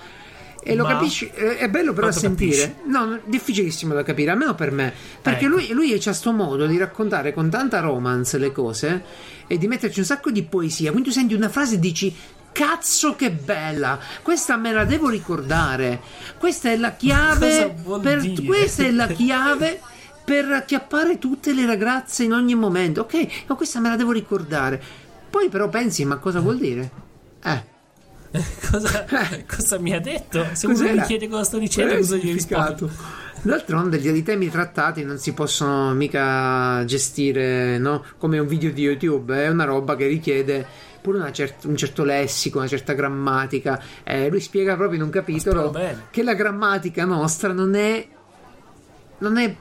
e lo capisci, è bello però sentire. Capisci? No, difficilissimo da capire, almeno per me. Perché ecco. lui, lui ha questo modo di raccontare con tanta romance le cose e di metterci un sacco di poesia. Quindi tu senti una frase e dici Cazzo che bella! Questa me la devo ricordare. Questa è la <laughs> chiave per questa è la chiave <laughs> per acchiappare tutte le ragazze in ogni momento. Ok, ma questa me la devo ricordare. Poi però pensi, ma cosa vuol dire? Eh <laughs> cosa, cosa, mi ha detto? Se Cos'era? uno mi chiede cosa sto dicendo, cosa gli rispondo? D'altronde i temi trattati non si possono mica gestire no? come un video di YouTube, è una roba che richiede pure cer- un certo lessico, una certa grammatica. Eh, lui spiega proprio in un capitolo che la grammatica nostra non è, non è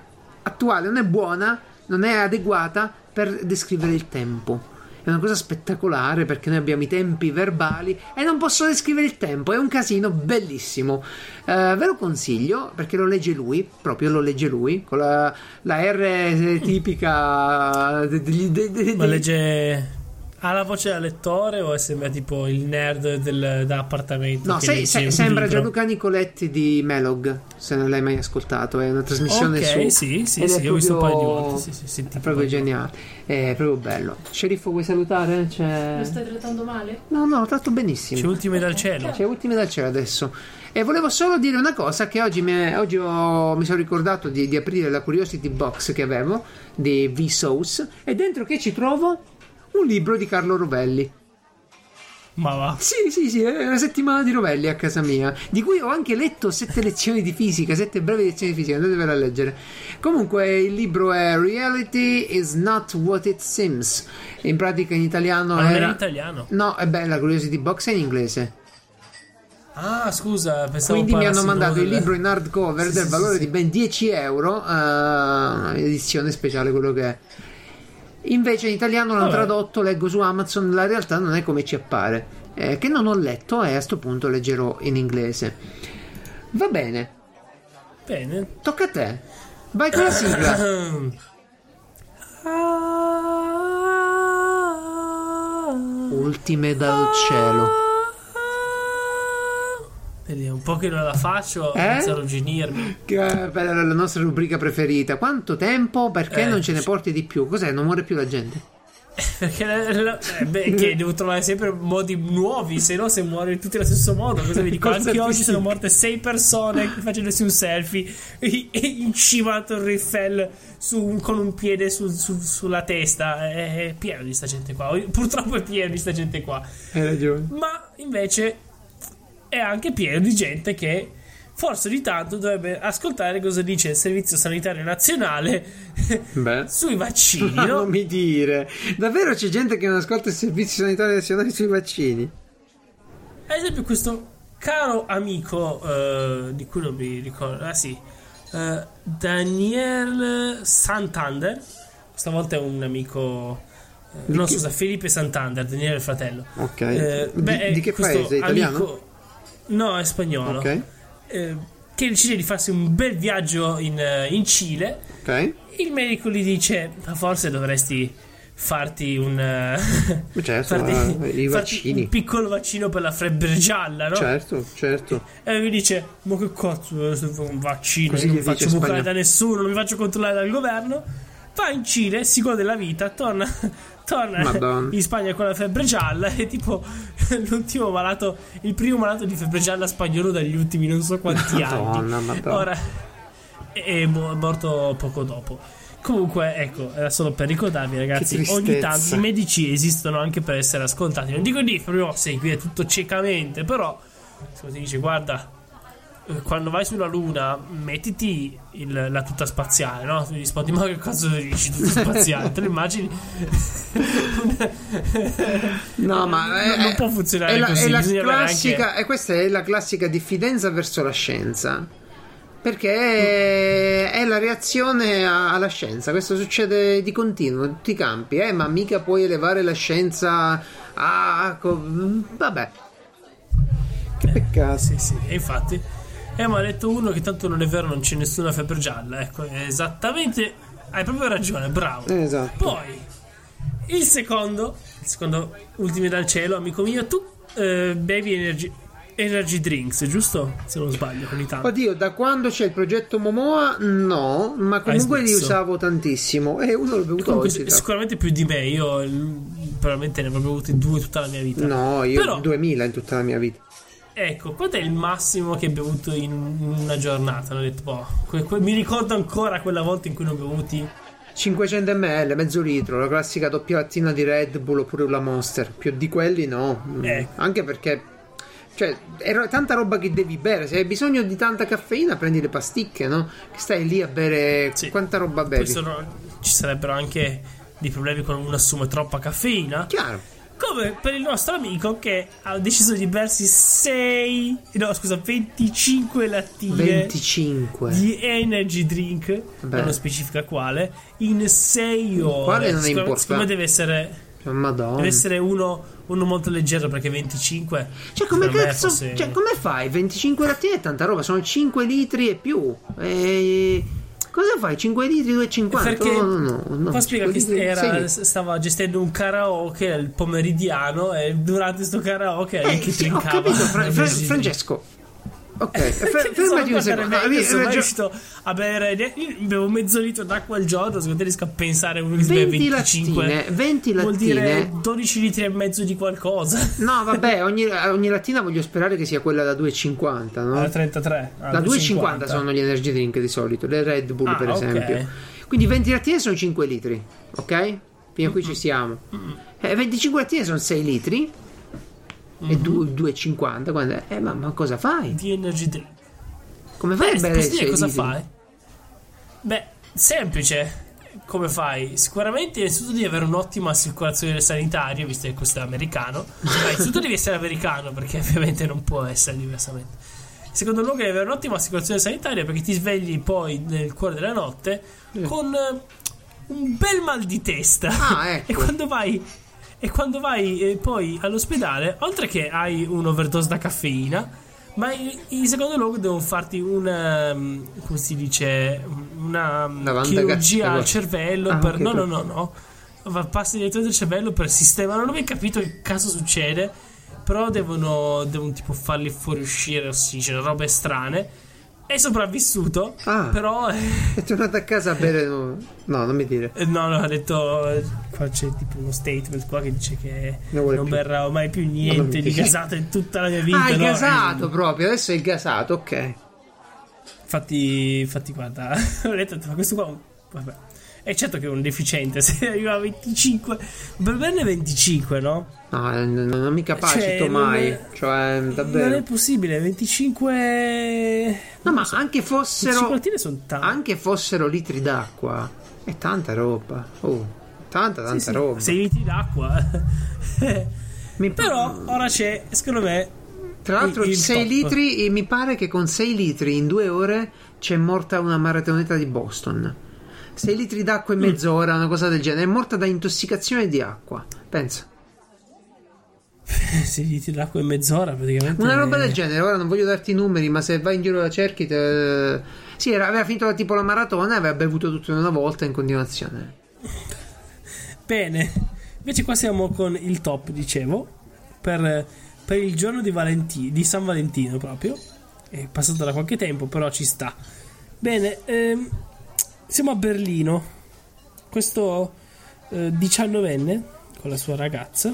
attuale, non è buona, non è adeguata per descrivere il tempo è una cosa spettacolare perché noi abbiamo i tempi verbali e non posso descrivere il tempo, è un casino bellissimo. Uh, ve lo consiglio perché lo legge lui, proprio lo legge lui, con la, la R tipica. De, de, de, Ma legge ha la voce da lettore o sembra tipo il nerd del, da appartamento? No, sei, se, sembra libro? Gianluca Nicoletti di Melog, se non l'hai mai ascoltato, è una trasmissione okay, su... sì, sì, sì, ho visto un paio di volte, sì, sì, è proprio geniale, è proprio bello. Sceriffo vuoi salutare? C'è... Lo stai trattando male? No, no, lo tratto benissimo. C'è ultime dal cielo. C'è ultime dal cielo adesso. E volevo solo dire una cosa che oggi, mi, oggi ho, mi sono ricordato di, di aprire la Curiosity Box che avevo di V-Sauce e dentro che ci trovo? Un libro di Carlo Rovelli. Ma va. Sì, sì, sì, è una settimana di Rovelli a casa mia, di cui ho anche letto sette lezioni di fisica, sette brevi lezioni di fisica, andatevela a leggere. Comunque il libro è Reality is not what it seems. In pratica in italiano Ma era... in italiano? No, è bella, Curiosity Box è in inglese. Ah, scusa, pensavo Quindi mi hanno mandato il libro in hardcover sì, del sì, valore sì, di ben 10 euro, uh, edizione speciale quello che è. Invece in italiano l'hanno tradotto, leggo su Amazon, la realtà non è come ci appare. Eh, che non ho letto e a questo punto leggerò in inglese. Va bene. Bene. Tocca a te. Vai con la sigla. <coughs> Ultime dal cielo. Vedi, un po' che non la faccio, eh? inizio a arrugginirmi. Che bella la nostra rubrica preferita. Quanto tempo? Perché eh, non ce ne porti di più? Cos'è? Non muore più la gente? <laughs> Perché eh, beh, che <laughs> devo trovare sempre modi nuovi, se no se muore tutti allo stesso modo. Cosa vi dico? <laughs> Anche oggi sono morte sei persone facendosi un selfie in cima a Torre Eiffel su, con un piede su, su, sulla testa. È pieno di sta gente qua. Purtroppo è pieno di sta gente qua. Hai ragione. Ma invece è anche pieno di gente che forse ogni tanto dovrebbe ascoltare cosa dice il Servizio Sanitario Nazionale <laughs> sui vaccini. <laughs> No? non mi dire, davvero c'è gente che non ascolta il Servizio Sanitario Nazionale sui vaccini? Ad esempio, questo caro amico uh, di cui non mi ricordo, ah sì, eh, Daniel Santander. Stavolta è un amico. eh, Di no, chi- scusa, Felipe Santander, Daniele il fratello. Ok. Eh, Di- beh, di che questo paese? Italiano? amico- No, è spagnolo. Ok. Eh, che decide di farsi un bel viaggio in, eh, in Cile. Ok. Il medico gli dice: "Ma Forse dovresti farti un. eh, Certo, farti, eh, farti un piccolo vaccino per la febbre gialla, no? Certo, certo. E mi dice: Ma che cazzo, un vaccino? Così non faccio bucare da nessuno, non mi faccio controllare dal governo. Va in Cile, si gode la vita, torna, torna Madonna. in Spagna con la febbre gialla. E tipo <laughs> l'ultimo malato, il primo malato di febbre gialla spagnolo dagli ultimi non so quanti anni. Madonna, madonna. Ora è è mo- è morto poco dopo. Comunque, ecco, era solo per ricordarvi, ragazzi. Ogni tanto i medici esistono anche per essere ascoltati. Non dico di proprio seguire tutto ciecamente, però se ti dice, guarda, quando vai sulla Luna, mettiti il- la tuta spaziale, no? Gli rispondi, ma che cazzo dici tuta <laughs> spaziale? Te lo immagini? <laughs> No, ma Non- è, non può funzionare è la, così, È la classica, e questa è la classica diffidenza verso la scienza. Perché è, è la reazione alla scienza. Questo succede di continuo in tutti i campi. Eh, ma mica puoi elevare la scienza a. vabbè. Che peccato. Sì, sì, e infatti. E mi ha detto uno che tanto non è vero, non c'è nessuna febbre gialla. Ecco, esattamente. Hai proprio ragione, bravo. Esatto. Poi, il secondo, il secondo ultimi dal cielo, amico mio, tu eh, bevi energy, energy drinks, giusto? Se non sbaglio, ogni tanto. Oddio, da quando c'è il progetto Momoa, no, ma comunque li usavo tantissimo. E uno l'ho bevuto Comunque, oggi. sicuramente più di me, io mm, probabilmente ne avrò bevuti due tutta la mia vita. No, io Però- 2000 in tutta la mia vita. Ecco, quanto è il massimo che hai bevuto in una giornata? Ho detto, boh, que- que- mi ricordo ancora quella volta in cui ne ho bevuti 500 ml, mezzo litro, la classica doppia lattina di Red Bull oppure una Monster. Più di quelli no. Ecco. Anche perché, cioè, è tanta roba che devi bere. Se hai bisogno di tanta caffeina, prendi le pasticche, no? Che stai lì a bere. Sì. Quanta roba bevi? sono- ci sarebbero anche dei problemi con uno assume troppa caffeina. Chiaro. Come per il nostro amico che ha deciso di bersi 6, no scusa, 25 lattine 25. di energy drink, Beh. non specifica quale, in 6 ore. Quale non è Secondo- importante. Secondo me deve essere, Cioè, Madonna. deve essere uno, uno molto leggero perché 25. Cioè, come per me cazzo. fosse- Cioè, come fai? 25 lattine è tanta roba, sono 5 litri e più. E... Cosa fai? 5 litri, 2,50? Perché no, no, no, no. poi spiega 5 che era, stava gestendo un karaoke il pomeridiano e durante sto karaoke Eh, che sì, ho capito, Fra- Fra-. Francesco. Ok, fer- ne so, fermati un secondo. me, Avevi io sono riuscito a bere io bevo mezzo litro d'acqua al giorno secondo te riesco a pensare uno che si beve 20 25 lattine, 20 vuol dire lattine. 12 litri e mezzo di qualcosa No, vabbè, <laughs> ogni, ogni lattina voglio sperare che sia quella da 2,50, no? Ah, 33 ah, Da 2,50 2,50 sono gli energy drink di solito, le Red Bull Ah, per esempio. Quindi 20 lattine sono 5 litri, ok? Fino a qui ci siamo. Eh, 25 lattine sono 6 litri. E du- 2,50 quando- eh, ma, ma cosa fai? di energy drink Come fai a Beh, bere posso dire 6 cosa litri? fai? Beh, semplice. Come fai? Sicuramente innanzitutto devi avere un'ottima assicurazione sanitaria, visto che questo è americano. Beh, innanzitutto devi essere americano, perché ovviamente non può essere diversamente. Secondo luogo devi avere un'ottima assicurazione sanitaria perché ti svegli poi nel cuore della notte con eh, un bel mal di testa. Ah, <laughs> ecco. e quando vai e quando vai eh, poi all'ospedale, oltre che hai un'overdose da caffeina, ma in, in secondo luogo devono farti una um, come si dice una um, Lavanda chirurgia al cervello Ah, per no no no no. Va- passi direttamente al cervello per sistemare non ho mai capito che caso succede però devono, devono tipo farli fuoriuscire ossigeno robe strane è sopravvissuto Ah. però È tornato a casa a bere. No, no, non mi dire. eh, No, no, ha detto. Qua c'è tipo uno statement qua che dice che Non non berrà mai più niente di gasato in tutta la mia vita. Ah, no? gasato Eh, proprio. Adesso è gasato, ok. Infatti, infatti, guarda, <laughs> ho detto, ma questo qua. Vabbè. È certo che è un deficiente. <laughs> Se arriva a 25, per berne 25, no? No, eh, non, mi capacito Cioè, mai. è- Cioè, Non è davvero. possibile. 25. No, ma anche 25 fossero. lattine sono tante. Anche fossero litri d'acqua. È tanta roba. Oh, tanta, tanta Sì, sì, roba. 6 litri d'acqua. Mi- <laughs> Però ora c'è, secondo me, Tra l'altro, il- il 6 top. litri. e mi pare che con 6 litri in due ore c'è morta una maratoneta di Boston. 6 litri d'acqua in mezz'ora, una cosa del genere. È morta da intossicazione di acqua. Pensa. <laughs> 6 litri d'acqua in mezz'ora praticamente. Una roba del genere. Ora non voglio darti i numeri, ma se vai in giro la cerchi. Te... Sì, era, aveva finito tipo la maratona e aveva bevuto tutto in una volta in continuazione. Bene. Invece qua siamo con il top, dicevo. Per, per il giorno di, Valenti- di San Valentino proprio. È passato da qualche tempo, però ci sta. Bene, ehm, siamo a Berlino. Questo eh, 19enne con la sua ragazza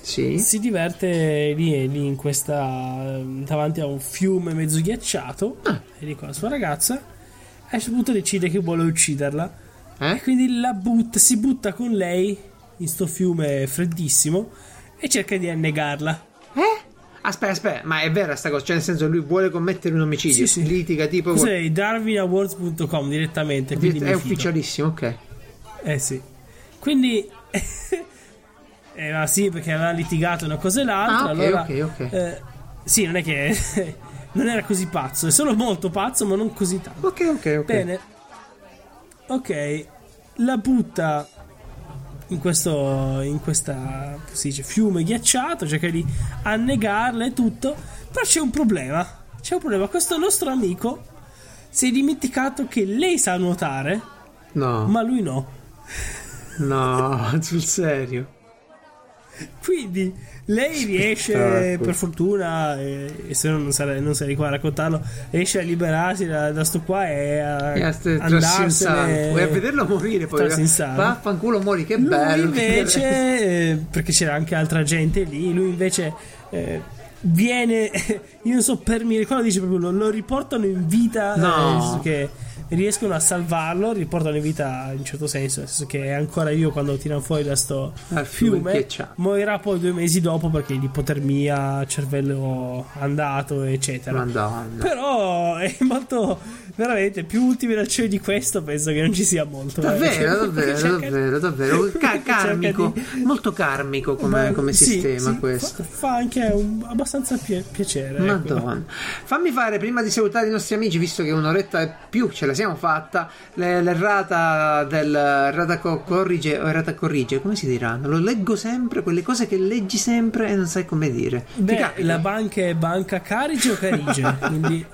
Sì. si diverte lì, lì in questa davanti a un fiume mezzo ghiacciato Ah. e lì con la sua ragazza a un certo punto decide che vuole ucciderla e Eh? quindi la butta, si butta con lei in sto fiume freddissimo e cerca di annegarla Eh? Aspetta, aspetta, ma è vera sta cosa? Cioè, nel senso, lui vuole commettere un omicidio. Sì, sì. Litiga tipo. cos'è darwinawards.com direttamente quindi È ufficialissimo, ok. eh sì quindi <laughs> eh, ma sì perché aveva litigato una cosa e l'altra Ah, ok, allora ok, ok. eh, sì non è che <laughs> non era così pazzo è solo molto pazzo ma non così tanto Ok, ok, ok. Bene. Ok, la butta in questo in questa dice, fiume ghiacciato, cerca di annegarla e tutto, però c'è un problema. C'è un problema, questo nostro amico si è dimenticato che lei sa nuotare, No, ma lui no. no, <laughs> sul serio. <laughs> Quindi lei riesce, Spettacolo. per fortuna, e, e se no non sarei, non sarei qua a raccontarlo, riesce a liberarsi da, da sto qua e a E a andarsene. Vuoi a vederlo morire poi? sangue. Vaffanculo mori, che Lui bello. invece, eh, perché c'era anche altra gente lì, lui invece eh, viene, <laughs> io non so per miracolo, dice proprio lo, lo riportano in vita, No. eh, che riescono a salvarlo, riportano in vita in un certo senso, nel senso che è ancora io quando tirano fuori da sto Dal fiume morirà poi due mesi dopo perché di ipotermia, cervello andato, eccetera. Madonna. Però è molto veramente più ultimi raccioli di questo penso che non ci sia molto. eh. Davvero, Perché davvero, cerca- davvero, davvero. <laughs> Ca- cerca karmico, di- molto karmico come, Ma- come sì, sistema sì, questo. Fa, fa anche un- abbastanza pie- piacere. ecco. Madonna. Fammi fare prima di salutare i nostri amici, visto che un'oretta e più ce la siamo fatta. le- L'errata del errata co- corrige o errata corrige, come si dirà? Lo leggo sempre, quelle cose che leggi sempre e non sai come dire. Beh, la banca è banca Carige o Carige? <laughs> Quindi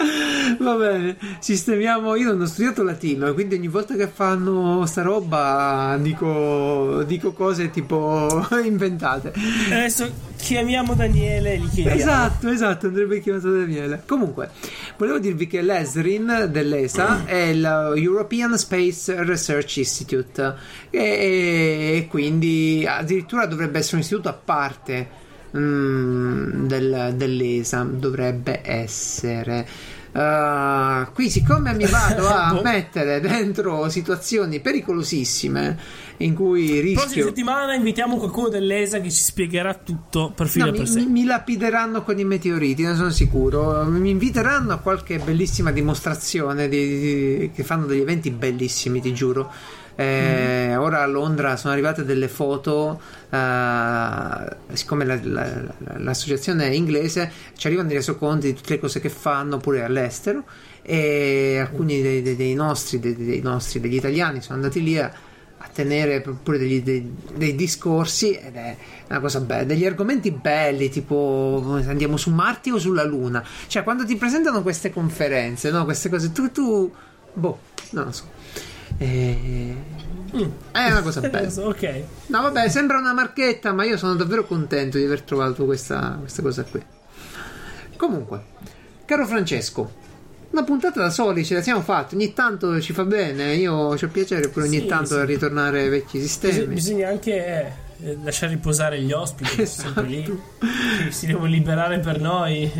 <laughs> Va bene, sistemiamo. Io non ho studiato latino, quindi ogni volta che fanno sta roba dico, dico cose tipo <laughs> inventate. adesso chiamiamo Daniele e gli chiediamo. Esatto, esatto, andrebbe chiamato Daniele. Comunque, volevo dirvi che l'ESRIN dell'ESA è il European Space Research Institute e, e quindi addirittura dovrebbe essere un istituto a parte mm, del- dell'ESA, dovrebbe essere. Uh, qui siccome mi vado a <laughs> <laughs> mettere dentro situazioni pericolosissime in cui Prossima rischio settimana invitiamo qualcuno dell'ESA che ci spiegherà tutto per filo No, per mi- mi lapideranno con i meteoriti, ne sono sicuro. Mi inviteranno a qualche bellissima dimostrazione di- di- che fanno degli eventi bellissimi, ti giuro. Eh, Ora a Londra sono arrivate delle foto, eh, siccome la- la- la- l'associazione è inglese, ci arrivano dei resoconti di tutte le cose che fanno pure all'estero e alcuni dei, dei- dei nostri, dei nostri, degli italiani sono andati lì a, a tenere pure degli- dei, dei discorsi ed è una cosa bella, degli argomenti belli tipo andiamo su Marte o sulla Luna, cioè quando ti presentano queste conferenze, no? queste cose, tu, tu boh, non lo so. Eh, È una cosa <laughs> bella. ok. No, vabbè, sembra una marchetta, ma io sono davvero contento di aver trovato questa, questa cosa qui. Comunque, caro Francesco, una puntata da soli ce la siamo fatte. Ogni tanto ci fa bene. Io ho piacere pure ogni Sì, tanto sì. a ritornare ai vecchi Bis- sistemi. bisogna anche eh, lasciare riposare gli ospiti, <laughs> che sono sempre lì, Esatto. che si devono liberare per noi.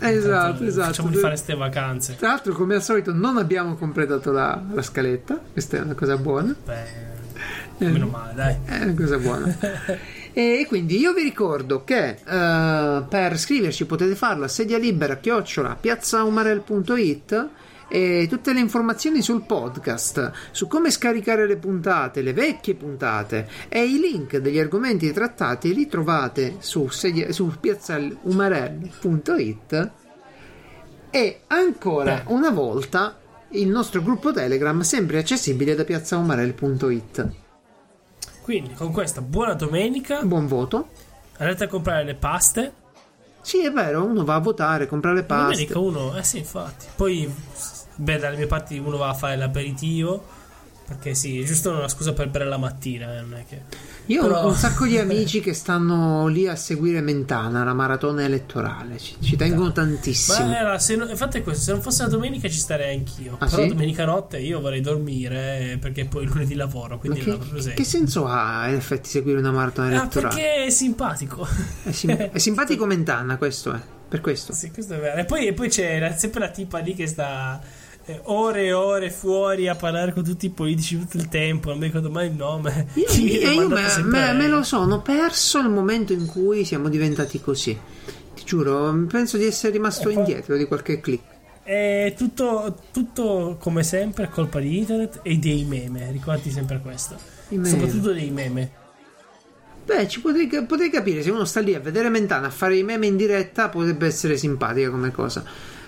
Eh, Esatto, tanto esatto. Facciamo di fare queste vacanze. Tra l'altro, come al solito, non abbiamo completato la, la scaletta. Questa è una cosa buona. Beh, meno male, dai. È una cosa buona. <laughs> e quindi io vi ricordo che eh, per scriverci potete farlo a sedia libera chiocciola piazzaumarel.it e tutte le informazioni sul podcast, su come scaricare le puntate, le vecchie puntate e i link degli argomenti trattati li trovate su, sedia, su piazzaumarel.it E ancora una volta il nostro gruppo Telegram sempre accessibile da piazzaomarel.it. Quindi con questa buona domenica. Buon voto. Andate a comprare le paste. Sì, è vero, uno va a votare, compra le paste. Domenica uno, eh sì, infatti. Poi, beh, dalle mie parti uno va a fare l'aperitivo perché sì, è giusto una scusa per bere la mattina, eh, non è che... Io Però... ho un sacco di <laughs> amici che stanno lì a seguire Mentana, la maratona elettorale, ci, ci tengono tantissimo. Ma era, se no, infatti è questo, se non fosse la domenica ci starei anch'io. Ah, Però sì? domenica notte io vorrei dormire eh, perché poi lunedì lavoro, quindi che, che, che, senso ha in effetti seguire una maratona ah, elettorale? Ah, perché è simpatico. È, sim- <laughs> è simpatico Mentana, questo è, per questo. Sì, questo è vero. E poi, e poi c'è sempre la tipa lì che sta eh, ore e ore fuori a parlare con tutti i politici tutto il tempo, non mi ricordo mai il nome. Io, <laughs> io, io me, me, me, lo sono perso nel momento in cui siamo diventati così. Ti giuro, penso di essere rimasto poi, indietro di qualche click. È tutto, tutto, come sempre colpa di internet e dei meme, ricordi sempre questo. Soprattutto dei meme. Beh, ci potrei, potrei capire se uno sta lì a vedere Mentana a fare i meme in diretta potrebbe essere simpatica come cosa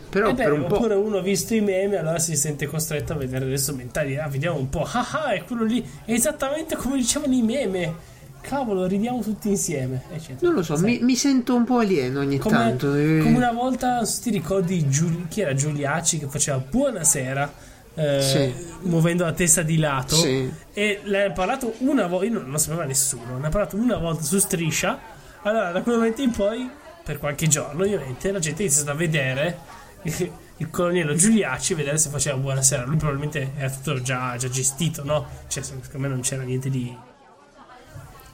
però eh beh, per un oppure po'... uno ha visto i meme allora si sente costretto a vedere adesso mentali ah vediamo un po' <laughs> ah ah è quello lì è esattamente come dicevano i meme cavolo ridiamo tutti insieme eccetera. non lo so mi, mi, sento un po' alieno ogni come, tanto come una volta ti ricordi Giul- chi era Giuliacci che faceva buonasera eh, sì. muovendo la testa di lato sì. e l'ha parlato una volta non, non sapeva nessuno ne ha parlato una volta su striscia allora da quel momento in poi per qualche giorno ovviamente la gente inizia a vedere <laughs> il colonnello Giuliacci vedere se faceva buonasera. Lui probabilmente era tutto già, già gestito, no? Cioè, secondo me non c'era niente di,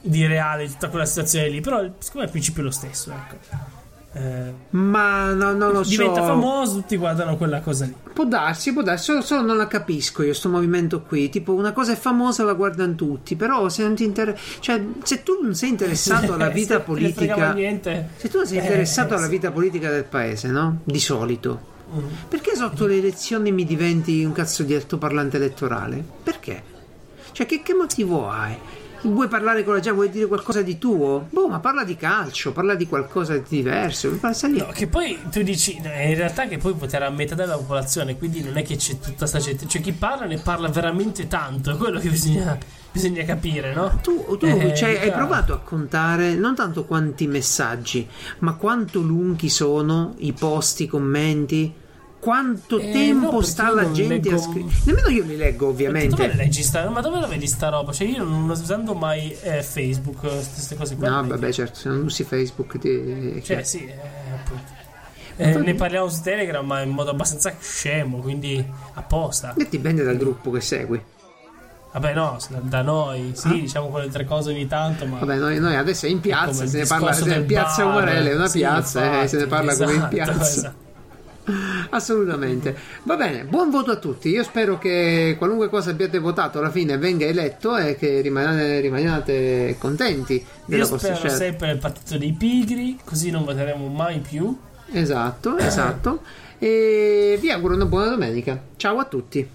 di reale tutta quella situazione lì. Però, secondo me, il principio è lo stesso, ecco. Eh, ma no, non lo diventa so. Diventa famoso, tutti guardano quella cosa lì. Può darsi, può darsi, solo, solo non la capisco io, sto movimento qui. Tipo, una cosa è famosa, la guardano tutti. Però, se non ti interessa, cioè, se tu non sei interessato alla <laughs> vita politica, se tu non sei interessato eh, alla vita politica del paese, no? Di solito, mm. perché sotto le elezioni mi diventi un cazzo di altoparlante elettorale? Perché? Cioè, che, che motivo hai? Vuoi parlare con la gente? Vuoi dire qualcosa di tuo? Boh, ma parla di calcio, parla di qualcosa di diverso. No, che poi tu dici, in realtà che poi potrà metà della popolazione, quindi non è che c'è tutta questa gente. Cioè, chi parla ne parla veramente tanto, è quello che bisogna, bisogna capire, no? Tu, tu eh, cioè, hai provato a contare non tanto quanti messaggi, ma quanto lunghi sono i post, i commenti quanto eh, tempo no, sta la gente leggo... a scrivere. Nemmeno io li leggo, ovviamente. Dove leggi sta... Ma dove la vedi sta roba? Cioè, io non usando mai eh, Facebook, queste cose qua. No, vabbè, certo, se non usi Facebook ti. Cioè, sì, eh, appunto. Eh, ne parliamo su Telegram, ma in modo abbastanza scemo, quindi apposta. E dipende dal gruppo che segui. Vabbè, no, da noi, sì, ah. diciamo quelle tre cose ogni tanto. Ma Vabbè, noi, noi adesso è in piazza, se ne parla. Se piazza Umarelle è una sì, piazza, eh, se ne parla esatto, come in esatto, piazza. Esatto. <laughs> Assolutamente. Va bene, buon voto a tutti. Io spero che qualunque cosa abbiate votato alla fine venga eletto e che rimaniate, rimaniate contenti della Io vostra spero scelta. sempre nel partito dei pigri, così non voteremo mai più. Esatto, esatto. E vi auguro una buona domenica. Ciao a tutti.